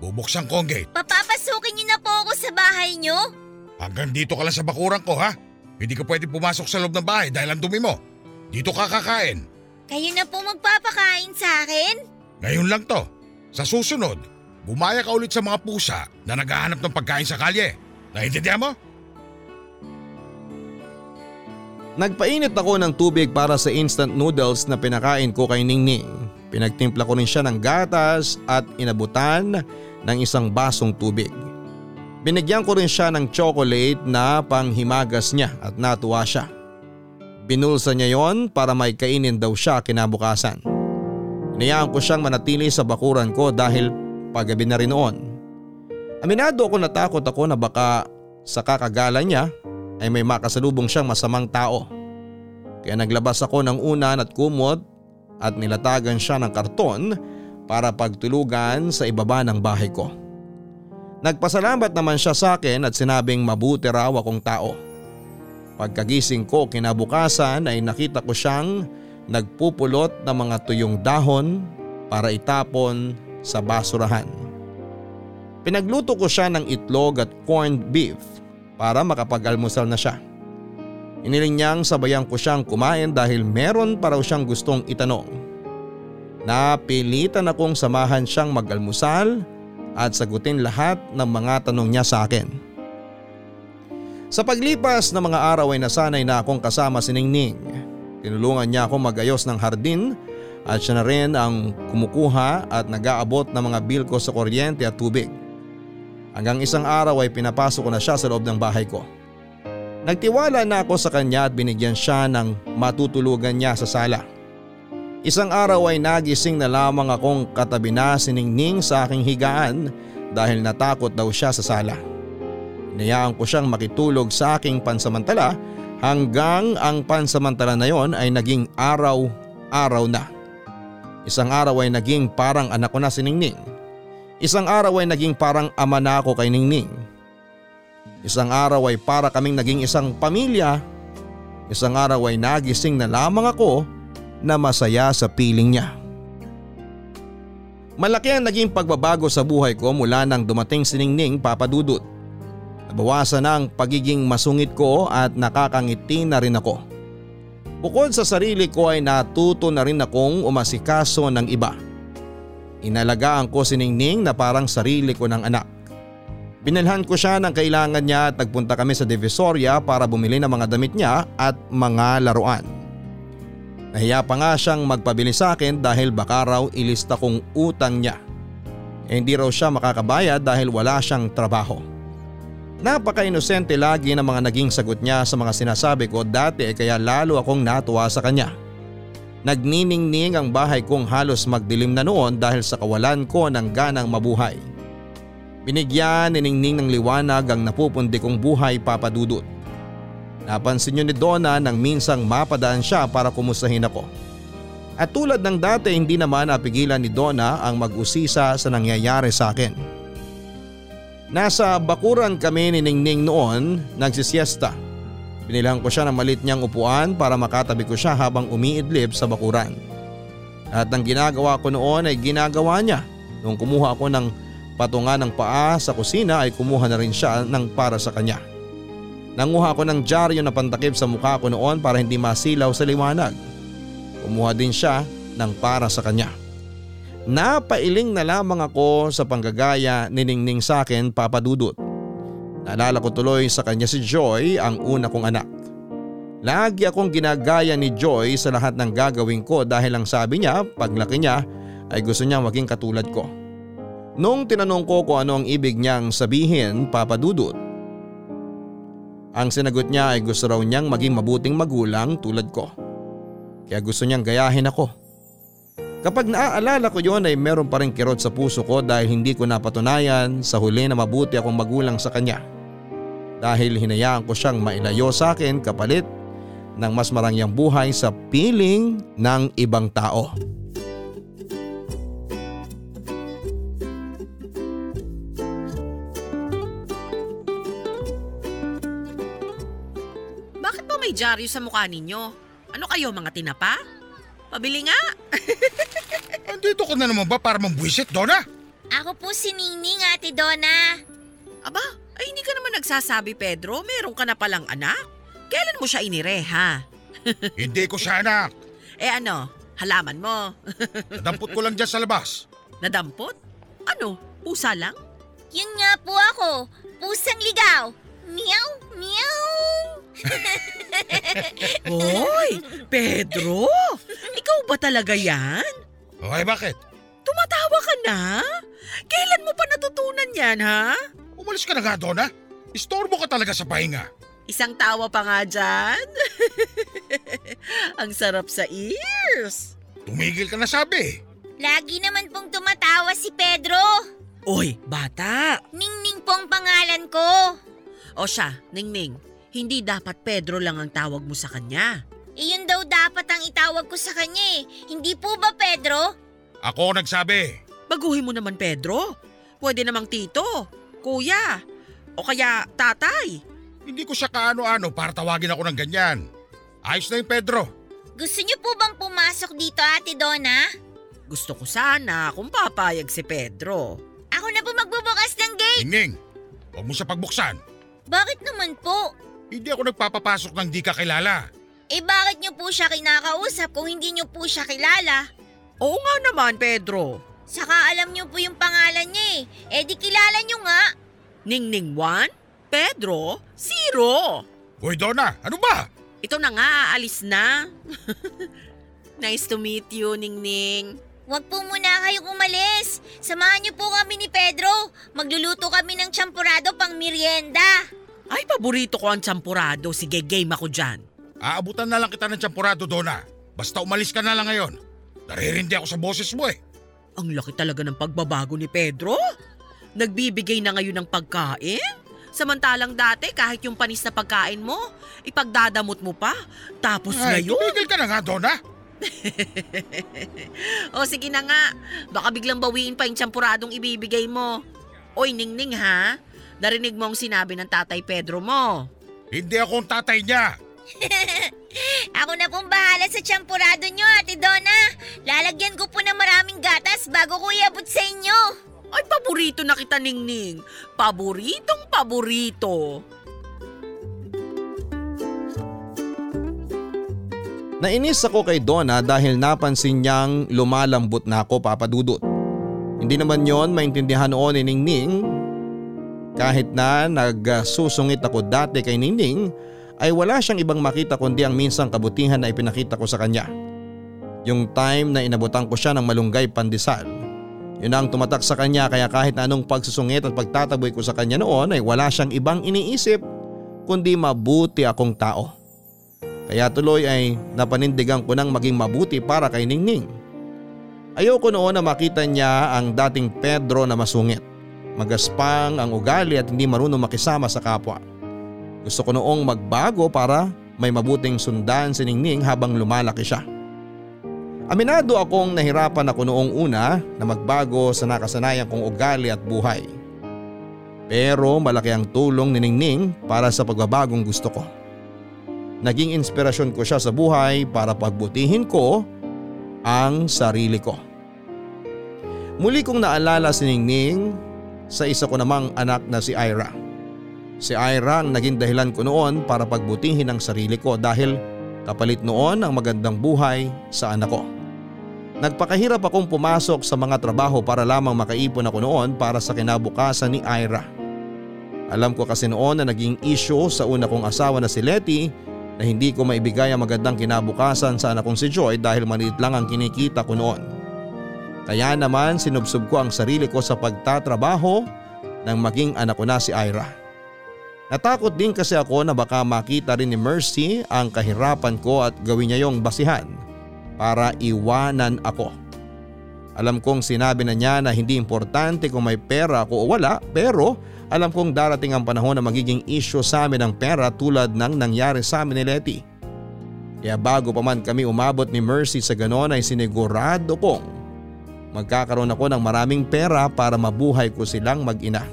Bubuksan ko ang gate. Papapasukin niyo na po ako sa bahay niyo? Hanggang dito ka lang sa bakuran ko, ha? Hindi ka pwede pumasok sa loob ng bahay dahil ang dumi mo. Dito ka kakain. Kayo na po magpapakain sa akin? Ngayon lang to. Sa susunod, gumaya ka ulit sa mga pusa na naghahanap ng pagkain sa kalye. Naintindihan mo? Nagpainit ako ng tubig para sa instant noodles na pinakain ko kay Ningning. Pinagtimpla ko rin siya ng gatas at inabutan ng isang basong tubig. Binigyan ko rin siya ng chocolate na panghimagas niya at natuwa siya. Binulsa niya yon para may kainin daw siya kinabukasan. Inayaan ko siyang manatili sa bakuran ko dahil paggabi na rin noon. Aminado ako natakot ako na baka sa kakagala niya ay may makasalubong siyang masamang tao. Kaya naglabas ako ng unan at kumot at nilatagan siya ng karton para pagtulugan sa ibaba ng bahay ko. Nagpasalamat naman siya sa akin at sinabing mabuti raw akong tao. Pagkagising ko kinabukasan ay nakita ko siyang nagpupulot ng mga tuyong dahon para itapon sa basurahan. Pinagluto ko siya ng itlog at corned beef para makapag-almusal na siya. Iniling niyang sabayan ko siyang kumain dahil meron pa raw siyang gustong itanong. Napilitan akong samahan siyang mag-almusal at sagutin lahat ng mga tanong niya sa akin. Sa paglipas ng mga araw ay nasanay na akong kasama si Ningning. Tinulungan niya akong magayos ng hardin at siya na rin ang kumukuha at nag-aabot ng mga bill ko sa kuryente at tubig. Hanggang isang araw ay pinapasok ko na siya sa loob ng bahay ko. Nagtiwala na ako sa kanya at binigyan siya ng matutulugan niya sa sala. Isang araw ay nagising na lamang akong katabi na siningning sa aking higaan dahil natakot daw siya sa sala. Inayaan ko siyang makitulog sa aking pansamantala hanggang ang pansamantala na yon ay naging araw-araw na. Isang araw ay naging parang anak ko na si Ningning. Isang araw ay naging parang ama na ako kay Ningning. Isang araw ay para kaming naging isang pamilya. Isang araw ay nagising na lamang ako na masaya sa piling niya. Malaki ang naging pagbabago sa buhay ko mula nang dumating si Ningning papadudot. Nabawasan na ang pagiging masungit ko at nakakangiti na rin ako. Bukod sa sarili ko ay natuto na rin akong umasikaso ng iba. Inalagaan ko si Ningning na parang sarili ko ng anak. Binilhan ko siya ng kailangan niya at nagpunta kami sa Divisoria para bumili ng mga damit niya at mga laruan. Nahiya pa nga siyang magpabili sa akin dahil baka raw ilista kong utang niya. Eh, hindi raw siya makakabayad dahil wala siyang trabaho. Napaka-inosente lagi ng mga naging sagot niya sa mga sinasabi ko dati eh kaya lalo akong natuwa sa kanya. Nagniningning ang bahay kong halos magdilim na noon dahil sa kawalan ko ng ganang mabuhay. Binigyan ni Ningning ng liwanag ang napupundi kong buhay papadudot. Napansin niyo ni Donna nang minsang mapadaan siya para kumustahin ako. At tulad ng dati hindi naman napigilan ni Donna ang mag-usisa sa nangyayari sa akin. Nasa bakuran kami ni Ningning noon nagsisiesta. Binilang ko siya ng malit niyang upuan para makatabi ko siya habang umiidlip sa bakuran. At ang ginagawa ko noon ay ginagawa niya. Nung kumuha ako ng patunga ng paa sa kusina ay kumuha na rin siya ng para sa kanya. Nanguha ko ng dyaryo na pantakip sa mukha ko noon para hindi masilaw sa liwanag. Kumuha din siya ng para sa kanya. Napailing na lamang ako sa panggagaya ni Ningning sa akin papadudot. Naalala ko tuloy sa kanya si Joy ang una kong anak. Lagi akong ginagaya ni Joy sa lahat ng gagawin ko dahil ang sabi niya paglaki niya ay gusto niya maging katulad ko. Nung tinanong ko kung ano ang ibig niyang sabihin papadudot, ang sinagot niya ay gusto raw niyang maging mabuting magulang tulad ko. Kaya gusto niyang gayahin ako. Kapag naaalala ko yon ay meron pa rin kirot sa puso ko dahil hindi ko napatunayan sa huli na mabuti akong magulang sa kanya. Dahil hinayaan ko siyang mailayo sa akin kapalit ng mas marangyang buhay sa piling ng ibang tao. Bakit ba may dyaryo sa mukha ninyo? Ano kayo mga tinapa? Pabili nga. Andito ka na naman ba para mambuisit, Donna? Ako po si Ningning, Ate Donna. Aba, ay hindi ka naman nagsasabi Pedro, meron ka na palang anak. Kailan mo siya inire ha? Hindi ko siya anak. Eh ano, halaman mo. Nadampot ko lang dyan sa labas. Nadampot? Ano, pusa lang? Yun nga po ako, pusang ligaw. Meow, meow. Hoy, Pedro! Ikaw ba talaga yan? Okay, bakit? Tumatawa ka na? Kailan mo pa natutunan yan, ha? Umalis ka na nga, Donna. Istorbo ka talaga sa pahinga. Isang tawa pa nga dyan. Ang sarap sa ears. Tumigil ka na sabi. Lagi naman pong tumatawa si Pedro. Oy, bata! Ningning pong pangalan ko. O siya, Ningning, hindi dapat Pedro lang ang tawag mo sa kanya. Eh yun daw dapat ang itawag ko sa kanya eh. Hindi po ba Pedro? Ako ang nagsabi. Baguhin mo naman Pedro. Pwede namang tito, kuya, o kaya tatay. Hindi ko siya kaano-ano para tawagin ako ng ganyan. Ayos na yung Pedro. Gusto niyo po bang pumasok dito Ate Donna? Gusto ko sana kung papayag si Pedro. Ako na po magbubukas ng gate. Ningning, huwag mo siya pagbuksan. Bakit naman po? Hindi ako nagpapapasok ng di ka kilala. Eh bakit niyo po siya kinakausap kung hindi niyo po siya kilala? Oo nga naman, Pedro. Saka alam niyo po yung pangalan niya eh. Eh di kilala niyo nga. Ningning 1, Pedro 0. Hoy Donna, ano ba? Ito na nga, aalis na. nice to meet you, Ningning. Huwag po muna kayong umalis. Samahan niyo po kami ni Pedro. Magluluto kami ng champurado pang merienda. Ay, paborito ko ang champurado. Sige, game ako dyan. Aabutan na lang kita ng champurado, Donna. Basta umalis ka na lang ngayon. Naririndi ako sa boses mo eh. Ang laki talaga ng pagbabago ni Pedro. Nagbibigay na ngayon ng pagkain. Samantalang dati, kahit yung panis na pagkain mo, ipagdadamot mo pa. Tapos Ay, ngayon, tumigil ka na nga, Donna. o sige na nga, baka biglang bawiin pa yung champuradong ibibigay mo. Oy, Ningning ha, narinig mo ang sinabi ng tatay Pedro mo. Hindi ako ang tatay niya. Ako na pong bahala sa champurado nyo, Ate Donna. Lalagyan ko po ng maraming gatas bago ko iabot sa inyo. Ay, paborito na kita, Ningning. Paboritong paborito. Nainis ako kay Donna dahil napansin niyang lumalambot na ako papadudot. Hindi naman yon maintindihan noon ni Ningning. Kahit na nagsusungit ako dati kay Ningning ay wala siyang ibang makita kundi ang minsang kabutihan na ipinakita ko sa kanya. Yung time na inabutan ko siya ng malunggay pandesal. Yun ang tumatak sa kanya kaya kahit anong pagsusungit at pagtataboy ko sa kanya noon ay wala siyang ibang iniisip kundi mabuti akong tao. Kaya tuloy ay napanindigan ko nang maging mabuti para kay Ningning. Ayoko noon na makita niya ang dating Pedro na masungit. Magaspang ang ugali at hindi marunong makisama sa kapwa. Gusto ko noong magbago para may mabuting sundan si Ningning habang lumalaki siya. Aminado akong nahirapan ako noong una na magbago sa nakasanayan kong ugali at buhay. Pero malaki ang tulong ni Ningning para sa pagbabagong gusto ko. Naging inspirasyon ko siya sa buhay para pagbutihin ko ang sarili ko. Muli kong naalala si Ningning sa isa ko namang anak na si Ira. Si Ira ang naging dahilan ko noon para pagbutihin ang sarili ko dahil kapalit noon ang magandang buhay sa anak ko. Nagpakahirap akong pumasok sa mga trabaho para lamang makaipon ako noon para sa kinabukasan ni Ira. Alam ko kasi noon na naging issue sa una kong asawa na si Letty na hindi ko maibigay ang magandang kinabukasan sa anak kong si Joy dahil maliit lang ang kinikita ko noon. Kaya naman sinubsob ko ang sarili ko sa pagtatrabaho nang maging anak ko na si Ira. Natakot din kasi ako na baka makita rin ni Mercy ang kahirapan ko at gawin niya yung basihan para iwanan ako. Alam kong sinabi na niya na hindi importante kung may pera ako o wala pero alam kong darating ang panahon na magiging issue sa amin ang pera tulad ng nangyari sa amin ni Letty. Kaya bago pa man kami umabot ni Mercy sa ganon ay sinigurado kong magkakaroon ako ng maraming pera para mabuhay ko silang mag-ina.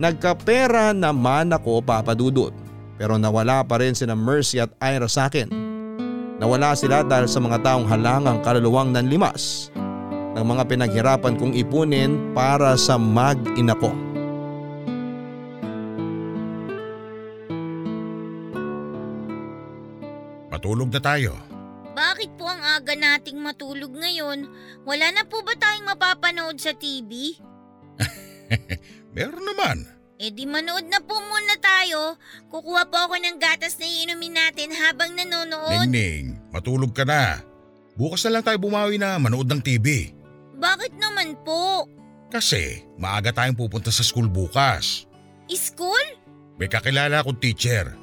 Nagkapera naman ako papadudot pero nawala pa rin sina Mercy at Ira sa akin. Nawala sila dahil sa mga taong halangang kaluluwang nanlimas ng mga pinaghirapan kong ipunin para sa mag-ina ko. Matulog na tayo. Bakit po ang aga nating matulog ngayon? Wala na po ba tayong mapapanood sa TV? Meron naman. Eh di manood na po muna tayo. Kukuha po ako ng gatas na iinumin natin habang nanonood. Ningning, matulog ka na. Bukas na lang tayo bumawi na manood ng TV. Bakit naman po? Kasi maaga tayong pupunta sa school bukas. School? May kakilala akong teacher.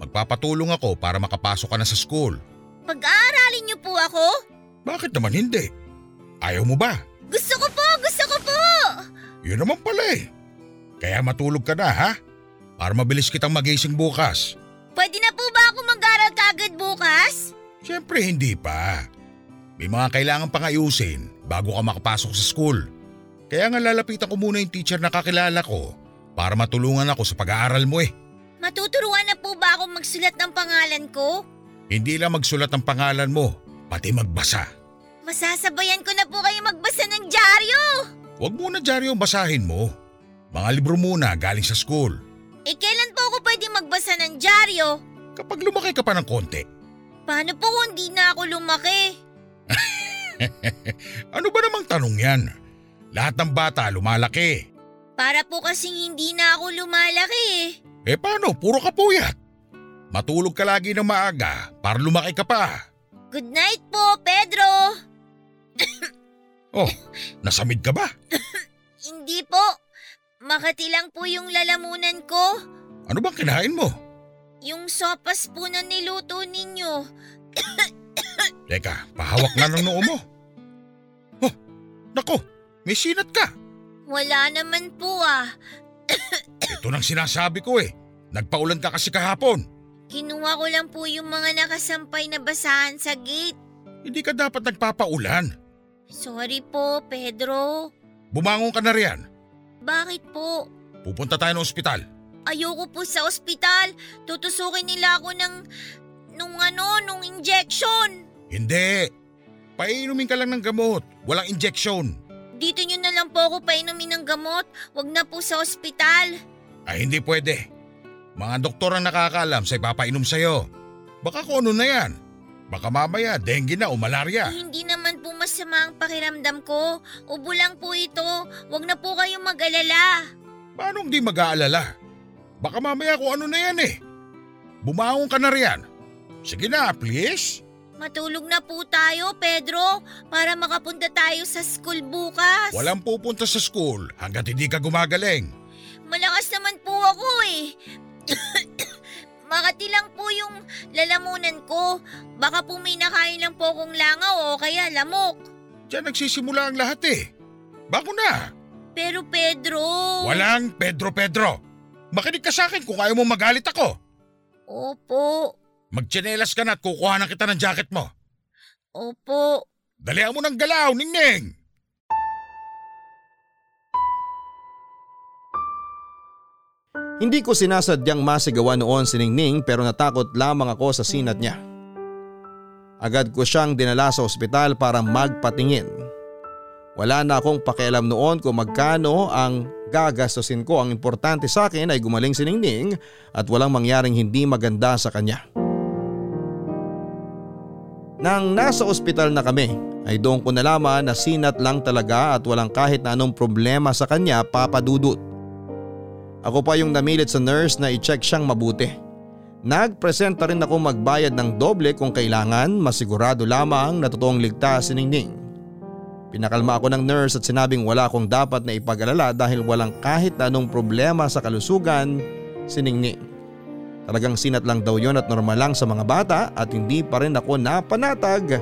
Magpapatulong ako para makapasok ka na sa school. Pag-aaralin niyo po ako? Bakit naman hindi? Ayaw mo ba? Gusto ko po! Gusto ko po! Yun naman pala eh. Kaya matulog ka na ha? Para mabilis kitang magising bukas. Pwede na po ba ako mag-aral kagad bukas? Siyempre hindi pa. May mga kailangan pang ayusin bago ka makapasok sa school. Kaya nga lalapitan ko muna yung teacher na kakilala ko para matulungan ako sa pag-aaral mo eh. Matuturuan na po ba ako magsulat ng pangalan ko? Hindi lang magsulat ang pangalan mo, pati magbasa. Masasabayan ko na po kayo magbasa ng dyaryo! Huwag muna dyaryo ang basahin mo. Mga libro muna galing sa school. Eh kailan po ako pwede magbasa ng dyaryo? Kapag lumaki ka pa ng konti. Paano po kung di na ako lumaki? Ano ba namang tanong yan? Lahat ng bata lumalaki. Para po kasing hindi na ako lumalaki eh. Eh paano? Puro ka puyat. Matulog ka lagi ng maaga para lumaki ka pa. Good night po, Pedro! Oh, nasamid ka ba? Hindi po. Makati lang po yung lalamunan ko. Ano bang kinain mo? Yung sopas po na niluto ninyo. Teka, pahawak nga ng noo mo. Oh, nako, may sinat ka. Wala naman po ah. Ito nang sinasabi ko eh. Nagpaulan ka kasi kahapon. Kinuha ko lang po yung mga nakasampay na basahan sa gate. Hindi ka dapat nagpapaulan. Sorry po, Pedro. Bumangon ka na riyan. Bakit po? Pupunta tayo ng ospital. Ayoko po sa ospital. Tutusukin nila ako ng... nung ano, nung injection. Hindi. Painumin ka lang ng gamot. Walang injection. Dito nyo na lang po ako painumin ng gamot. Wag na po sa ospital. Ay hindi pwede. Mga doktor ang nakakaalam sa ipapainom sa'yo. Baka kung ano na yan. Baka mamaya dengue na o malaria. Hindi naman po masama ang pakiramdam ko. Ubo lang po ito. Wag na po kayong mag-alala. Paano hindi mag-aalala? Baka mamaya kung ano na yan eh. Bumangon ka na riyan. Sige na, please. Matulog na po tayo, Pedro, para makapunta tayo sa school bukas. Walang pupunta sa school hanggat hindi ka gumagaling. Malakas naman po ako eh. Makati lang po yung lalamunan ko. Baka po may nakain lang po akong langaw o kaya lamok. Diyan nagsisimula ang lahat eh. Bako na. Pero Pedro... Walang Pedro Pedro. Makinig ka sa akin kung ayaw mo magalit ako. Opo, Magtsinelas ka na at kukuha na kita ng jacket mo. opo. Dalihan mo ng galaw, Ningning! Hindi ko sinasadyang masigawan noon si Ningning pero natakot lamang ako sa sinat niya. Agad ko siyang dinala sa ospital para magpatingin. Wala na akong pakialam noon kung magkano ang gagastusin ko. Ang importante sa akin ay gumaling si Ningning at walang mangyaring hindi maganda sa kanya. Nang nasa ospital na kami ay doon ko nalaman na sinat lang talaga at walang kahit na anong problema sa kanya papadudot. Ako pa yung namilit sa nurse na i-check siyang mabuti. Nagpresenta rin ako magbayad ng doble kung kailangan masigurado lamang na totoong ligtas si Ningning. Pinakalma ako ng nurse at sinabing wala akong dapat na ipag-alala dahil walang kahit anong problema sa kalusugan si Ningning. Talagang sinat lang daw yon at normal lang sa mga bata at hindi pa rin ako napanatag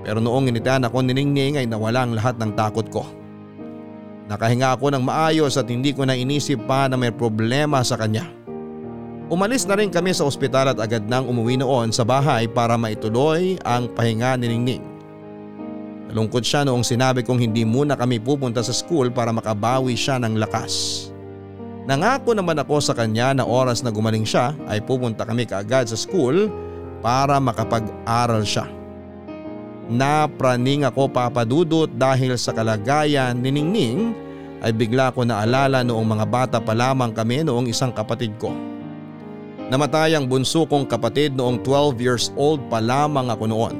pero noong initahan ako ni Ningning ay nawala ang lahat ng takot ko. Nakahinga ako ng maayos at hindi ko na inisip pa na may problema sa kanya. Umalis na rin kami sa ospital at agad nang umuwi noon sa bahay para maituloy ang pahinga ni Ningning. Nalungkot siya noong sinabi kong hindi muna kami pupunta sa school para makabawi siya ng lakas. Nangako naman ako sa kanya na oras na gumaling siya ay pupunta kami kaagad sa school para makapag-aral siya. Napraning ako papadudot dahil sa kalagayan ni Ningning ay bigla ko naalala noong mga bata pa lamang kami noong isang kapatid ko. Namatay ang bunso kong kapatid noong 12 years old pa lamang ako noon.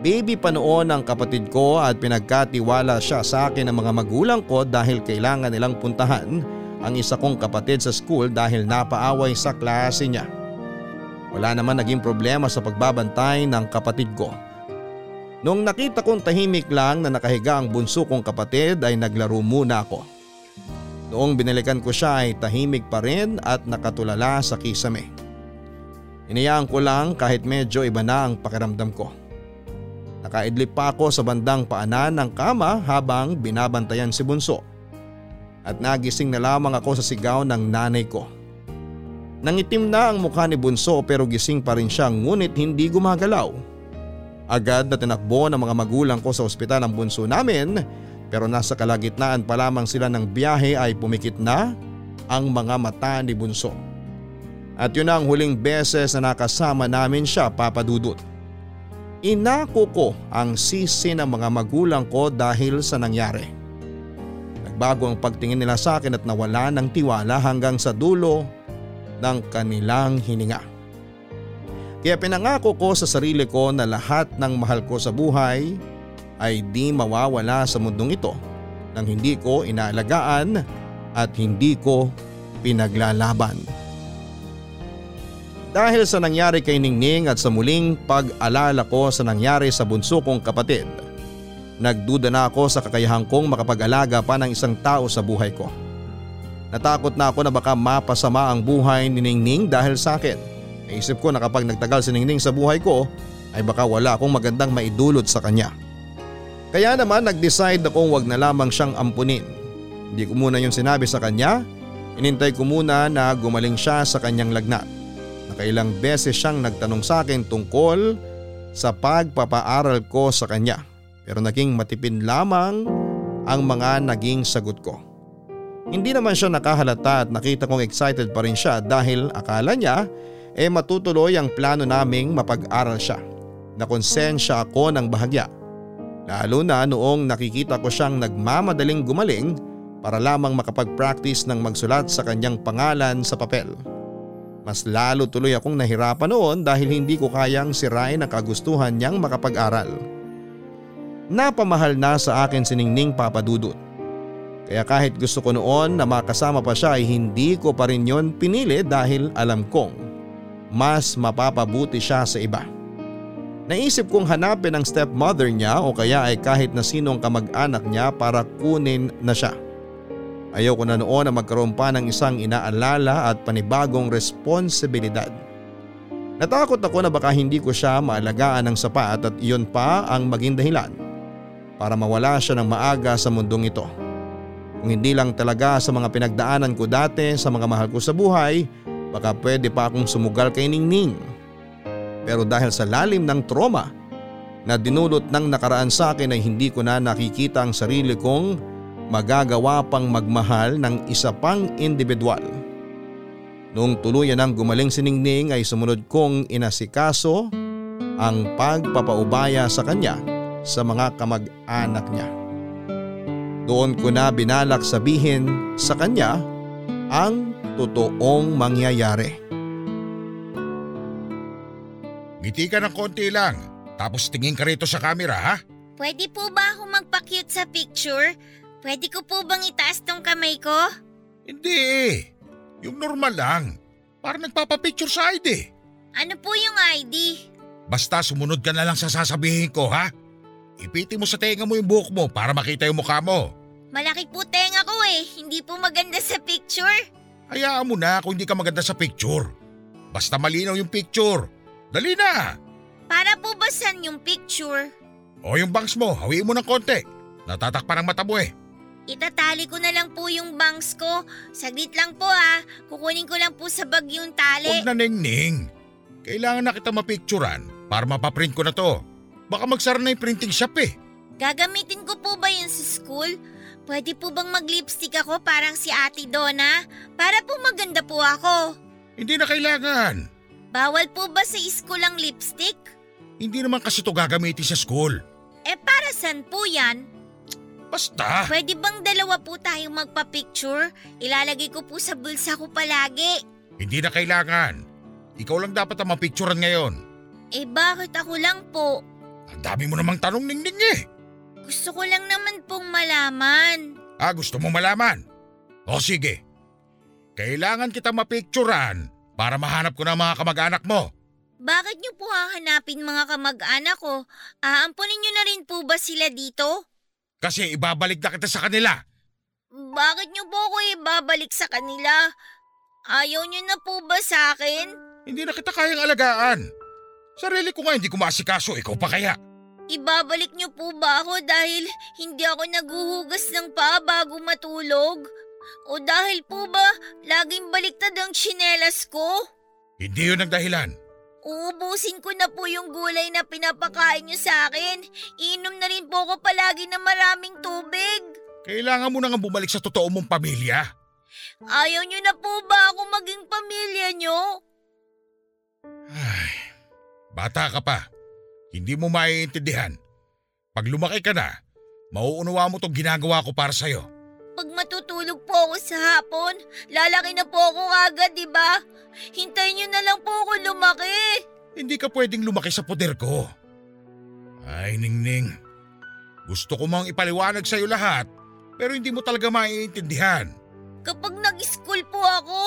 Baby pa noon ang kapatid ko at pinagkatiwala siya sa akin ng mga magulang ko dahil kailangan nilang puntahan ang isa kong kapatid sa school dahil napaaway sa klase niya. Wala naman naging problema sa pagbabantay ng kapatid ko. Noong nakita kong tahimik lang na nakahiga ang bunso kong kapatid ay naglaro muna ako. Noong binalikan ko siya ay tahimik pa rin at nakatulala sa kisame. Inayaan ko lang kahit medyo iba na ang pakiramdam ko. Nakaidlip pa ako sa bandang paanan ng kama habang binabantayan si bunso. At nagising na lamang ako sa sigaw ng nanay ko. Nangitim na ang mukha ni bunso pero gising pa rin siya ngunit hindi gumagalaw. Agad na tinakbo ng mga magulang ko sa ospital ang bunso namin pero nasa kalagitnaan pa lamang sila ng biyahe ay pumikit na ang mga mata ni bunso. At yun ang huling beses na nakasama namin siya papadudot. Inako ko ang sisi ng mga magulang ko dahil sa nangyari. Nagbago ang pagtingin nila sa akin at nawala ng tiwala hanggang sa dulo ng kanilang hininga. Kaya pinangako ko sa sarili ko na lahat ng mahal ko sa buhay ay di mawawala sa mundong ito nang hindi ko inaalagaan at hindi ko pinaglalaban. Dahil sa nangyari kay Ningning at sa muling pag-alala ko sa nangyari sa bunso kong kapatid, nagduda na ako sa kakayahan kong makapag-alaga pa ng isang tao sa buhay ko. Natakot na ako na baka mapasama ang buhay ni Ningning dahil sa akin. Naisip ko na kapag nagtagal si Ningning sa buhay ko ay baka wala akong magandang maidulot sa kanya. Kaya naman nag-decide akong wag na lamang siyang ampunin. Hindi ko muna yung sinabi sa kanya, inintay ko muna na gumaling siya sa kanyang lagnat. Nakailang beses siyang nagtanong sa akin tungkol sa pagpapaaral ko sa kanya. Pero naging matipin lamang ang mga naging sagot ko. Hindi naman siya nakahalata at nakita kong excited pa rin siya dahil akala niya eh matutuloy ang plano naming mapag-aral siya. Nakonsensya ako ng bahagya. Lalo na noong nakikita ko siyang nagmamadaling gumaling para lamang makapag-practice ng magsulat sa kanyang pangalan sa papel. Mas lalo tuloy akong nahirapan noon dahil hindi ko kayang sirain ang kagustuhan niyang makapag-aral. Napamahal na sa akin si Ningning Papadudot. Kaya kahit gusto ko noon na makasama pa siya ay hindi ko pa rin yon pinili dahil alam kong mas mapapabuti siya sa iba. Naisip kong hanapin ang stepmother niya o kaya ay kahit na sinong kamag-anak niya para kunin na siya. Ayaw ko na noon na magkaroon pa ng isang inaalala at panibagong responsibilidad. Natakot ako na baka hindi ko siya maalagaan ng sapat at iyon pa ang maging dahilan para mawala siya ng maaga sa mundong ito. Kung hindi lang talaga sa mga pinagdaanan ko dati sa mga mahal ko sa buhay, baka pwede pa akong sumugal kay Ningning. Pero dahil sa lalim ng trauma na dinulot ng nakaraan sa akin ay hindi ko na nakikita ang sarili kong magagawa pang magmahal ng isa pang individual. Noong tuluyan ng gumaling si Ningning ay sumunod kong inasikaso ang pagpapaubaya sa kanya sa mga kamag-anak niya. Doon ko na binalak sabihin sa kanya ang totoong mangyayari. Ngiti ka ng konti lang. Tapos tingin ka rito sa camera ha? Pwede po ba ako magpa-cute sa picture? Pwede ko po bang itaas tong kamay ko? Hindi eh. Yung normal lang. Para nagpapapicture sa ID. Ano po yung ID? Basta sumunod ka na lang sa sasabihin ko ha? Ipiti mo sa tenga mo yung buhok mo para makita yung mukha mo. Malaki po tenga ko eh. Hindi po maganda sa picture. Hayaan mo na kung hindi ka maganda sa picture. Basta malinaw yung picture. Dali na! Para po ba saan yung picture? O yung bangs mo, hawiin mo ng konti. Natatakpan ang mata mo eh. Itatali ko na lang po yung bangs ko. Saglit lang po ah. Kukunin ko lang po sa bag yung tali. Huwag na ningning. Kailangan na kita mapicturan para mapaprint ko na to. Baka magsara na yung printing shop eh. Gagamitin ko po ba yun sa school? Pwede po bang mag-lipstick ako parang si Ate Donna? Para po maganda po ako. Hindi na kailangan. Bawal po ba sa school ang lipstick? Hindi naman kasi to gagamitin sa school. Eh para saan po yan? Basta. Pwede bang dalawa po tayong magpa-picture? Ilalagay ko po sa bulsa ko palagi. Hindi na kailangan. Ikaw lang dapat ang mapicturan ngayon. Eh bakit ako lang po? Ang dami mo namang tanong ningning eh. Gusto ko lang naman pong malaman. Ah, gusto mo malaman? O sige. Kailangan kita mapicturan para mahanap ko ng mga kamag-anak mo. Bakit niyo po hahanapin mga kamag-anak ko? Aampunin niyo na rin po ba sila dito? Kasi ibabalik na kita sa kanila. Bakit niyo po ako ibabalik sa kanila? Ayaw niyo na po ba sa akin? Hindi na kita kayang alagaan. Sarili ko nga hindi ko maasikaso, ikaw pa kaya. Ibabalik niyo po ba ako dahil hindi ako naguhugas ng paa bago matulog? O dahil po ba laging baliktad ang tsinelas ko? Hindi yun ang dahilan. Uubusin ko na po yung gulay na pinapakain niyo sa akin. Inom na rin po ako palagi ng maraming tubig. Kailangan mo na nga bumalik sa totoo mong pamilya. Ayaw niyo na po ba ako maging pamilya niyo? Ay, bata ka pa. Hindi mo maiintindihan. Pag lumaki ka na, mauunawa mo tong ginagawa ko para sa'yo. Pag matutulog po ako sa hapon, lalaki na po ako agad, di ba? Hintayin niyo na lang po ako lumaki. Hindi ka pwedeng lumaki sa poder ko. Ay, Ningning. Gusto ko mang ipaliwanag sa'yo lahat, pero hindi mo talaga maiintindihan. Kapag nag-school po ako,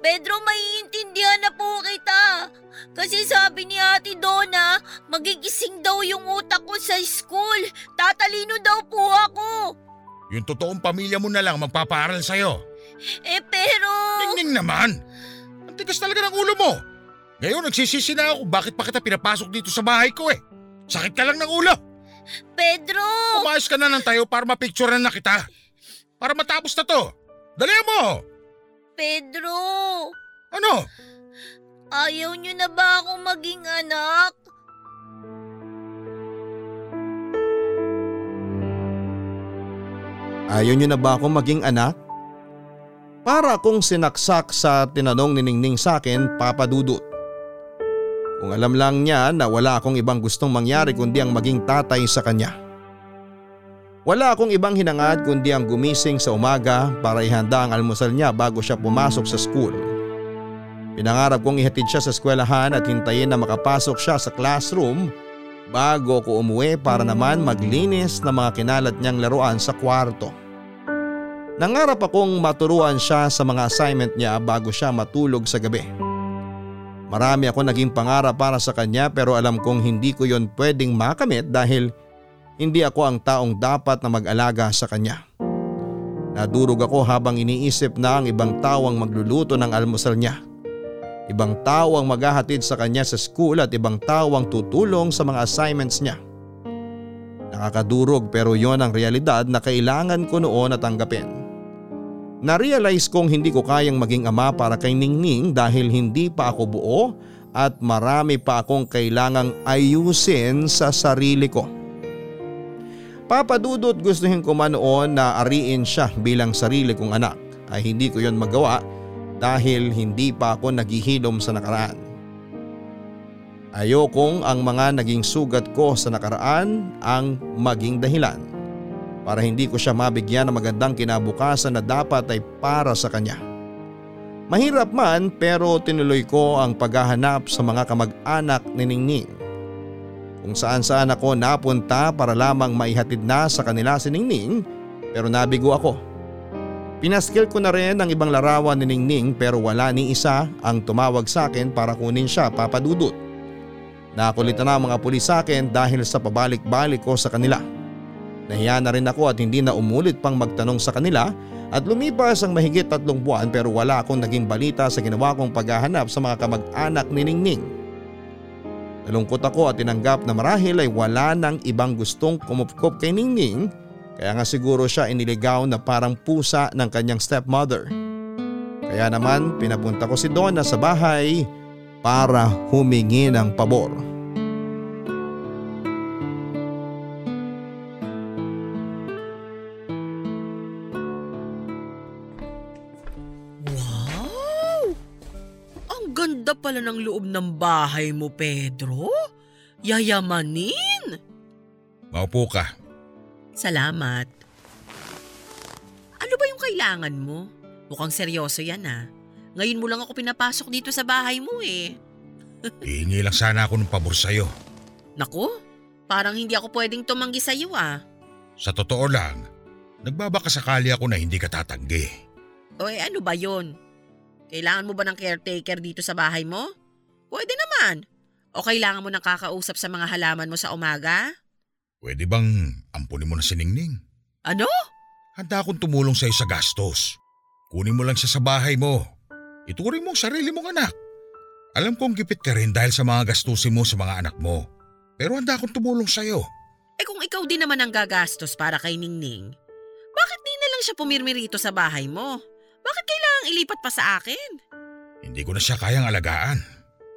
Pedro, maiintindihan na po kita. Kasi sabi ni Ate Donna, magigising daw yung utak ko sa school. Tatalino daw po ako. Yung totoong pamilya mo na lang magpapaaral sa'yo. Eh pero... Ningning naman! Ang tigas talaga ng ulo mo! Ngayon nagsisisi na ako bakit pa kita pinapasok dito sa bahay ko eh. Sakit ka lang ng ulo! Pedro! Umayos ka na ng tayo para mapicturean na kita. Para matapos na to. Dali mo! Pedro! Ano? Ayaw niyo na ba akong maging anak? Ayaw niyo na ba ako maging anak? Para akong sinaksak sa tinanong ni Ningning sa akin, Papa Dudut. Kung alam lang niya na wala akong ibang gustong mangyari kundi ang maging tatay sa kanya. Wala akong ibang hinangad kundi ang gumising sa umaga para ihanda ang almusal niya bago siya pumasok sa school. Pinangarap kong ihatid siya sa eskwelahan at hintayin na makapasok siya sa classroom bago ko umuwi para naman maglinis ng mga kinalat niyang laruan sa kwarto. Nangarap akong maturuan siya sa mga assignment niya bago siya matulog sa gabi. Marami ako naging pangarap para sa kanya pero alam kong hindi ko yon pwedeng makamit dahil hindi ako ang taong dapat na mag-alaga sa kanya. Nadurog ako habang iniisip na ang ibang tao ang magluluto ng almusal niya. Ibang tao ang maghahatid sa kanya sa school at ibang tao ang tutulong sa mga assignments niya. Nakakadurog pero yon ang realidad na kailangan ko noon na tanggapin. Na-realize kong hindi ko kayang maging ama para kay Ningning dahil hindi pa ako buo at marami pa akong kailangang ayusin sa sarili ko. Papadudot gustuhin ko man noon na ariin siya bilang sarili kong anak ay hindi ko yon magawa dahil hindi pa ako naghihilom sa nakaraan. Ayokong ang mga naging sugat ko sa nakaraan ang maging dahilan para hindi ko siya mabigyan ng magandang kinabukasan na dapat ay para sa kanya. Mahirap man pero tinuloy ko ang paghahanap sa mga kamag-anak ni Ningning. Kung saan saan ako napunta para lamang maihatid na sa kanila si Ningning pero nabigo ako. Pinaskil ko na rin ang ibang larawan ni Ningning pero wala ni isa ang tumawag sa akin para kunin siya papadudot. Nakulitan na ang mga pulis sa akin dahil sa pabalik-balik ko sa kanila. Nahiya na rin ako at hindi na umulit pang magtanong sa kanila at lumipas ang mahigit tatlong buwan pero wala akong naging balita sa ginawa kong paghahanap sa mga kamag-anak ni Ningning. Nalungkot ako at tinanggap na marahil ay wala nang ibang gustong kumupkop kay Ningning kaya nga siguro siya iniligaw na parang pusa ng kanyang stepmother. Kaya naman pinapunta ko si Donna sa bahay para humingi ng pabor. Pala ng loob ng bahay mo, Pedro. Yayamanin. Maupo ka. Salamat. Ano ba yung kailangan mo? Mukhang seryoso yan ah. Ngayon mo lang ako pinapasok dito sa bahay mo eh. Ihingi lang sana ako ng pabor sa'yo. Naku, parang hindi ako pwedeng tumanggi sa iyo ah. Sa totoo lang, nagbabakasakali ako na hindi ka tatanggi. O eh ano ba yon? Kailangan mo ba ng caretaker dito sa bahay mo? Pwede naman. O kailangan mo ng kakausap sa mga halaman mo sa umaga? Pwede bang ampunin mo na si Ningning? Ano? Handa akong tumulong sa'yo sa gastos. Kunin mo lang siya sa bahay mo. Ituring mo ang sarili mong anak. Alam kong gipit ka rin dahil sa mga gastusin mo sa mga anak mo. Pero handa akong tumulong sa'yo. Eh kung ikaw din naman ang gagastos para kay Ningning, bakit di na lang siya pumirmi rito sa bahay mo? Bakit kailangang ilipat pa sa akin? Hindi ko na siya kayang alagaan.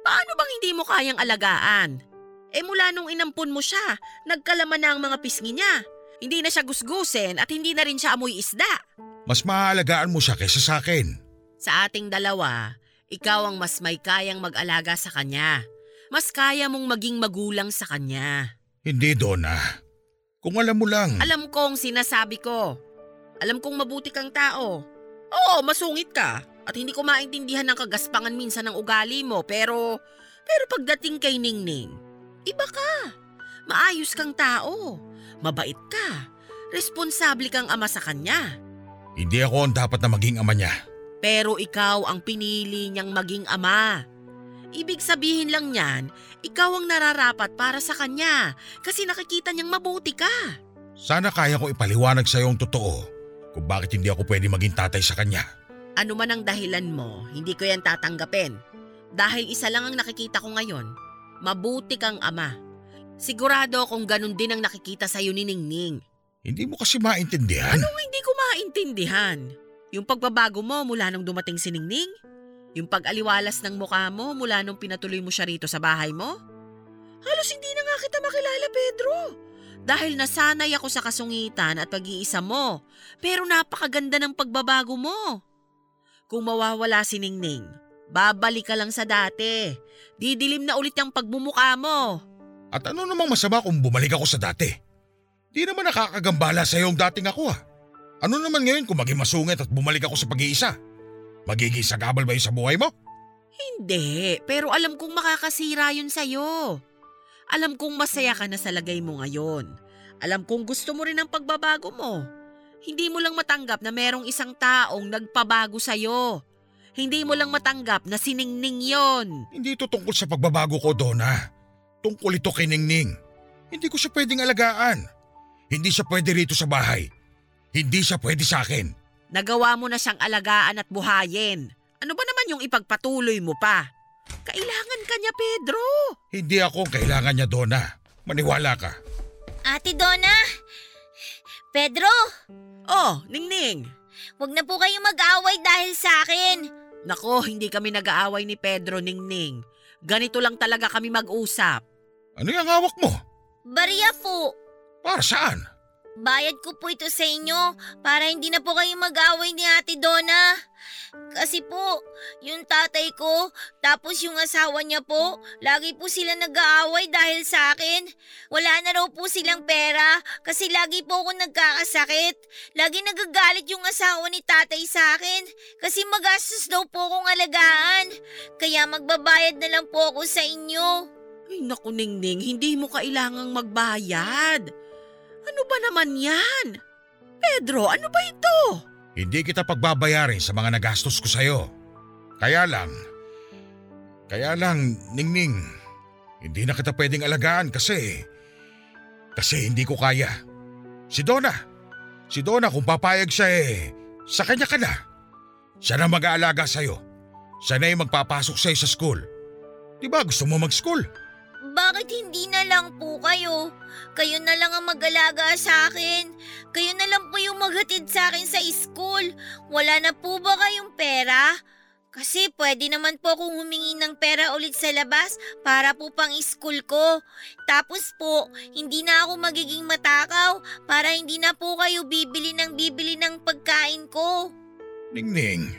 Paano bang hindi mo kayang alagaan? Eh mula nung inampun mo siya, nagkalaman na ang mga pisngi niya. Hindi na siya gusgusin at hindi na rin siya amoy isda. Mas maaalagaan mo siya kaysa sa akin. Sa ating dalawa, ikaw ang mas may kayang mag-alaga sa kanya. Mas kaya mong maging magulang sa kanya. Hindi, Donna. Kung alam mo lang. Alam kong sinasabi ko. Alam kong mabuti kang tao. Oo, masungit ka. At hindi ko maintindihan ng kagaspangan minsan ng ugali mo. Pero, pero pagdating kay Ningning, iba ka. Maayos kang tao. Mabait ka. Responsable kang ama sa kanya. Hindi ako ang dapat na maging ama niya. Pero ikaw ang pinili niyang maging ama. Ibig sabihin lang niyan, ikaw ang nararapat para sa kanya kasi nakikita niyang mabuti ka. Sana kaya ko ipaliwanag sa iyo ang totoo kung bakit hindi ako pwede maging tatay sa kanya. Ano man ang dahilan mo, hindi ko yan tatanggapin. Dahil isa lang ang nakikita ko ngayon, mabuti kang ama. Sigurado akong ganun din ang nakikita sa'yo ni Ningning. Hindi mo kasi maintindihan. Anong hindi ko maintindihan? Yung pagbabago mo mula nung dumating si Ningning? Yung pag-aliwalas ng mukha mo mula nung pinatuloy mo siya rito sa bahay mo? Halos hindi na nga kita makilala, Pedro. Dahil nasanay ako sa kasungitan at pag-iisa mo. Pero napakaganda ng pagbabago mo. Kung mawawala si Ningning, babalik ka lang sa dati. Didilim na ulit ang pagmumukha mo. At ano namang masama kung bumalik ako sa dati? Di naman nakakagambala sa yung dating ako ah. Ano naman ngayon kung maging masungit at bumalik ako sa pag-iisa? Magiging sagabal ba yun sa buhay mo? Hindi, pero alam kong makakasira yun sa'yo. Alam kong masaya ka na sa lagay mo ngayon. Alam kong gusto mo rin ang pagbabago mo. Hindi mo lang matanggap na merong isang taong nagpabago sa'yo. Hindi mo lang matanggap na siningning yon. Hindi ito tungkol sa pagbabago ko, Donna. Tungkol ito kay Ningning. Hindi ko siya pwedeng alagaan. Hindi siya pwede rito sa bahay. Hindi siya pwede sa akin. Nagawa mo na siyang alagaan at buhayin. Ano ba naman yung ipagpatuloy mo pa? Kailangan ka niya, Pedro. Hindi ako ang kailangan niya, Donna. Maniwala ka. Ate Donna! Pedro! Oh, Ningning. Huwag na po kayong mag-away dahil sa akin. Nako, hindi kami nag-aaway ni Pedro Ningning. Ganito lang talaga kami mag-usap. Ano yung hawak mo? Bariya po. Para saan? Bayad ko po ito sa inyo para hindi na po kayo mag-away ni Ate Donna. Kasi po, yung tatay ko, tapos yung asawa niya po, lagi po sila nag-aaway dahil sa akin. Wala na raw po silang pera kasi lagi po ako nagkakasakit. Lagi nagagalit yung asawa ni tatay sa akin kasi magastos daw po akong alagaan. Kaya magbabayad na lang po ako sa inyo. Ay naku Ningning, hindi mo kailangang magbayad. Ano ba naman yan? Pedro, ano ba ito? Hindi kita pagbabayarin sa mga nagastos ko sa'yo. Kaya lang, kaya lang, Ningning, hindi na kita pwedeng alagaan kasi, kasi hindi ko kaya. Si Donna, si Donna kung papayag siya eh, sa kanya ka na. Siya na mag-aalaga sa'yo. Siya na yung magpapasok sa'yo sa school. Di ba gusto mo mag-school? Bakit hindi na lang po kayo? Kayo na lang ang mag-alaga sa akin. Kayo na lang po yung maghatid sa akin sa school. Wala na po ba kayong pera? Kasi pwede naman po akong humingi ng pera ulit sa labas para po pang school ko. Tapos po, hindi na ako magiging matakaw para hindi na po kayo bibili ng bibili ng pagkain ko. Ningning,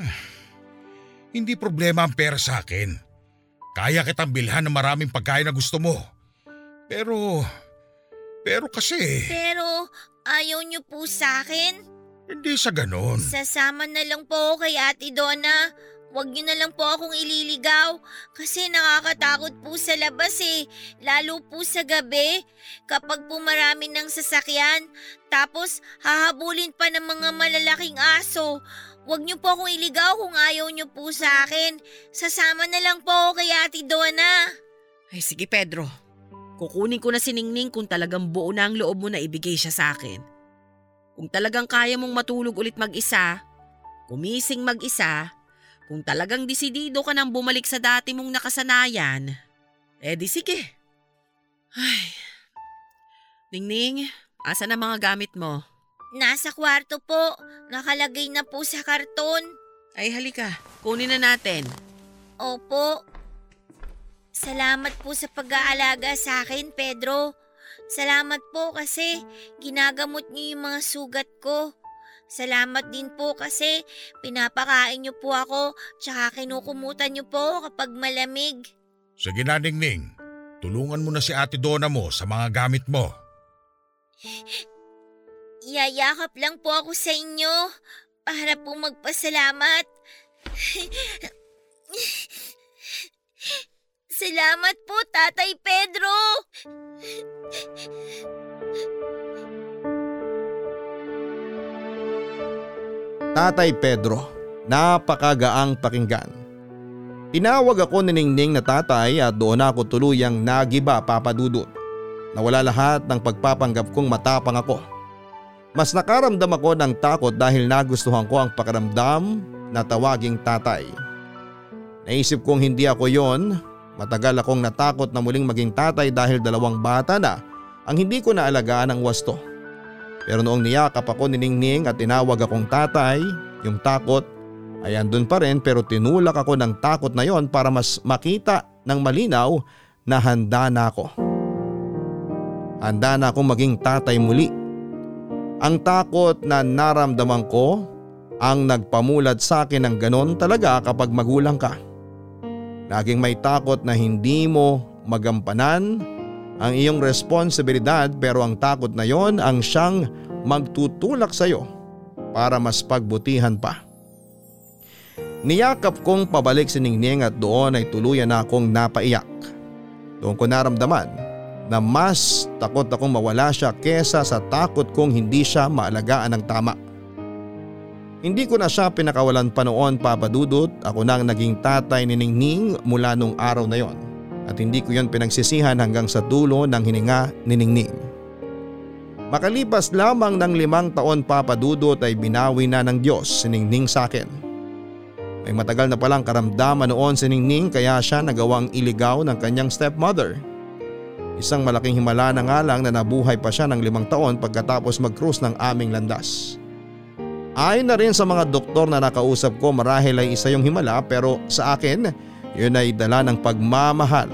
ah, hindi problema ang pera sa akin. Kaya kitang bilhan ng maraming pagkain na gusto mo. Pero, pero kasi, Pero ayaw niyo po sa akin? hindi sa ganon. Sasama na lang po ako kay Ate Donna. Huwag niyo na lang po akong ililigaw kasi nakakatakot po sa labas eh. Lalo po sa gabi kapag po marami ng sasakyan. Tapos hahabulin pa ng mga malalaking aso. Huwag niyo po akong iligaw kung ayaw niyo po sa akin. Sasama na lang po ako kay Ate Donna. Ay sige Pedro, kukunin ko na si Ningning kung talagang buo na ang loob mo na ibigay siya sa akin. Kung talagang kaya mong matulog ulit mag-isa, kumising mag-isa, kung talagang desidido ka nang bumalik sa dati mong nakasanayan, eh di sige. Ay, Ningning, asa na mga gamit mo? Nasa kwarto po. Nakalagay na po sa karton. Ay halika, kunin na natin. Opo. Salamat po sa pag-aalaga sa akin, Pedro. Salamat po kasi ginagamot niyo yung mga sugat ko. Salamat din po kasi pinapakain niyo po ako tsaka kinukumutan niyo po kapag malamig. Sige na, Ningning. Tulungan mo na si ate Donna mo sa mga gamit mo. Iyayakap lang po ako sa inyo para po magpasalamat. Salamat po, Tatay Pedro! Tatay Pedro, napakagaang pakinggan. Tinawag ako ni Ningning na tatay at doon ako tuluyang nagiba papadudot. Nawala lahat ng pagpapanggap kong matapang ako. Mas nakaramdam ako ng takot dahil nagustuhan ko ang pakiramdam na tawaging tatay. Naisip kong hindi ako yon, matagal akong natakot na muling maging tatay dahil dalawang bata na ang hindi ko naalagaan ang wasto. Pero noong niyakap ako ni Ningning at tinawag akong tatay, yung takot ay andun pa rin pero tinulak ako ng takot na yon para mas makita ng malinaw na handa na ako. Handa na akong maging tatay muli. Ang takot na naramdaman ko ang nagpamulat sa akin ng ganon talaga kapag magulang ka. Laging may takot na hindi mo magampanan ang iyong responsibilidad pero ang takot na yon ang siyang magtutulak sa iyo para mas pagbutihan pa. Niyakap kong pabalik si Ningning at doon ay tuluyan na akong napaiyak. Doon ko naramdaman na mas takot akong mawala siya kesa sa takot kong hindi siya maalagaan ng tama. Hindi ko na siya pinakawalan pa noon papadudot ako nang naging tatay ni Ningning mula nung araw na yon at hindi ko yon pinagsisihan hanggang sa dulo ng hininga ni Ningning. Makalipas lamang ng limang taon papadudot ay binawi na ng Diyos si Ningning sa akin. May matagal na palang karamdaman noon si Ningning kaya siya nagawang iligaw ng kanyang stepmother. Isang malaking himala na nga lang na nabuhay pa siya ng limang taon pagkatapos mag-cruise ng aming landas. Ayon na rin sa mga doktor na nakausap ko marahil ay isa yung himala pero sa akin yun ay dala ng pagmamahal.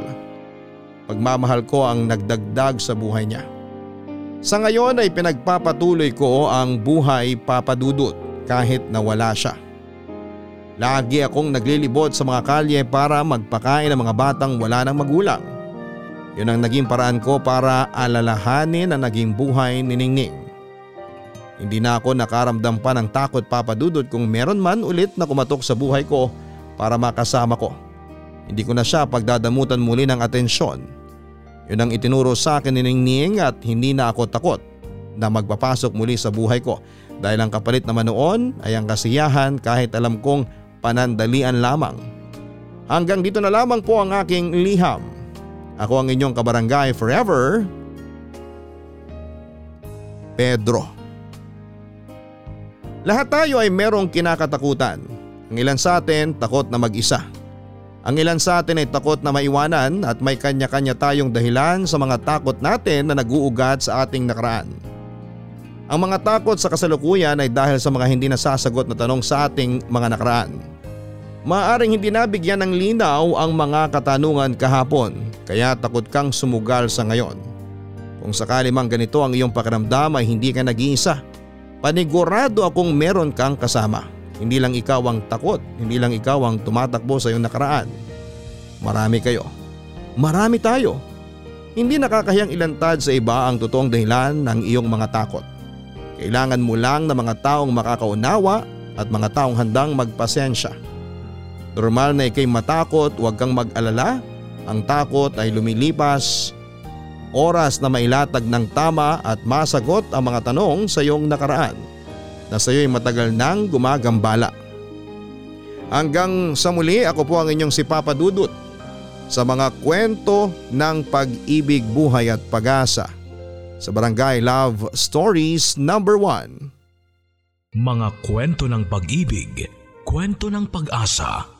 Pagmamahal ko ang nagdagdag sa buhay niya. Sa ngayon ay pinagpapatuloy ko ang buhay papadudot kahit nawala siya. Lagi akong naglilibot sa mga kalye para magpakain ng mga batang wala ng magulang. Yun ang naging paraan ko para alalahanin ang naging buhay ni Ningning. Hindi na ako nakaramdam pa ng takot papadudod kung meron man ulit na kumatok sa buhay ko para makasama ko. Hindi ko na siya pagdadamutan muli ng atensyon. Yun ang itinuro sa akin ni Ningning at hindi na ako takot na magpapasok muli sa buhay ko dahil ang kapalit naman noon ay ang kasiyahan kahit alam kong panandalian lamang. Hanggang dito na lamang po ang aking liham. Ako ang inyong kabarangay forever, Pedro. Lahat tayo ay merong kinakatakutan. Ang ilan sa atin takot na mag-isa. Ang ilan sa atin ay takot na maiwanan at may kanya-kanya tayong dahilan sa mga takot natin na nag-uugat sa ating nakaraan. Ang mga takot sa kasalukuyan ay dahil sa mga hindi nasasagot na tanong sa ating mga nakaraan. Maaring hindi nabigyan ng linaw ang mga katanungan kahapon kaya takot kang sumugal sa ngayon. Kung sakali mang ganito ang iyong pakiramdam ay hindi ka nag-iisa. Panigurado akong meron kang kasama. Hindi lang ikaw ang takot, hindi lang ikaw ang tumatakbo sa iyong nakaraan. Marami kayo. Marami tayo. Hindi nakakahiyang ilantad sa iba ang totoong dahilan ng iyong mga takot. Kailangan mo lang ng mga taong makakaunawa at mga taong handang magpasensya. Normal na ikay matakot, huwag kang mag-alala. Ang takot ay lumilipas. Oras na mailatag ng tama at masagot ang mga tanong sa iyong nakaraan na sa iyo'y matagal nang gumagambala. Hanggang sa muli ako po ang inyong si Papa Dudut sa mga kwento ng pag-ibig, buhay at pag-asa sa Barangay Love Stories number 1. Mga kwento ng pag-ibig, kwento ng pag-asa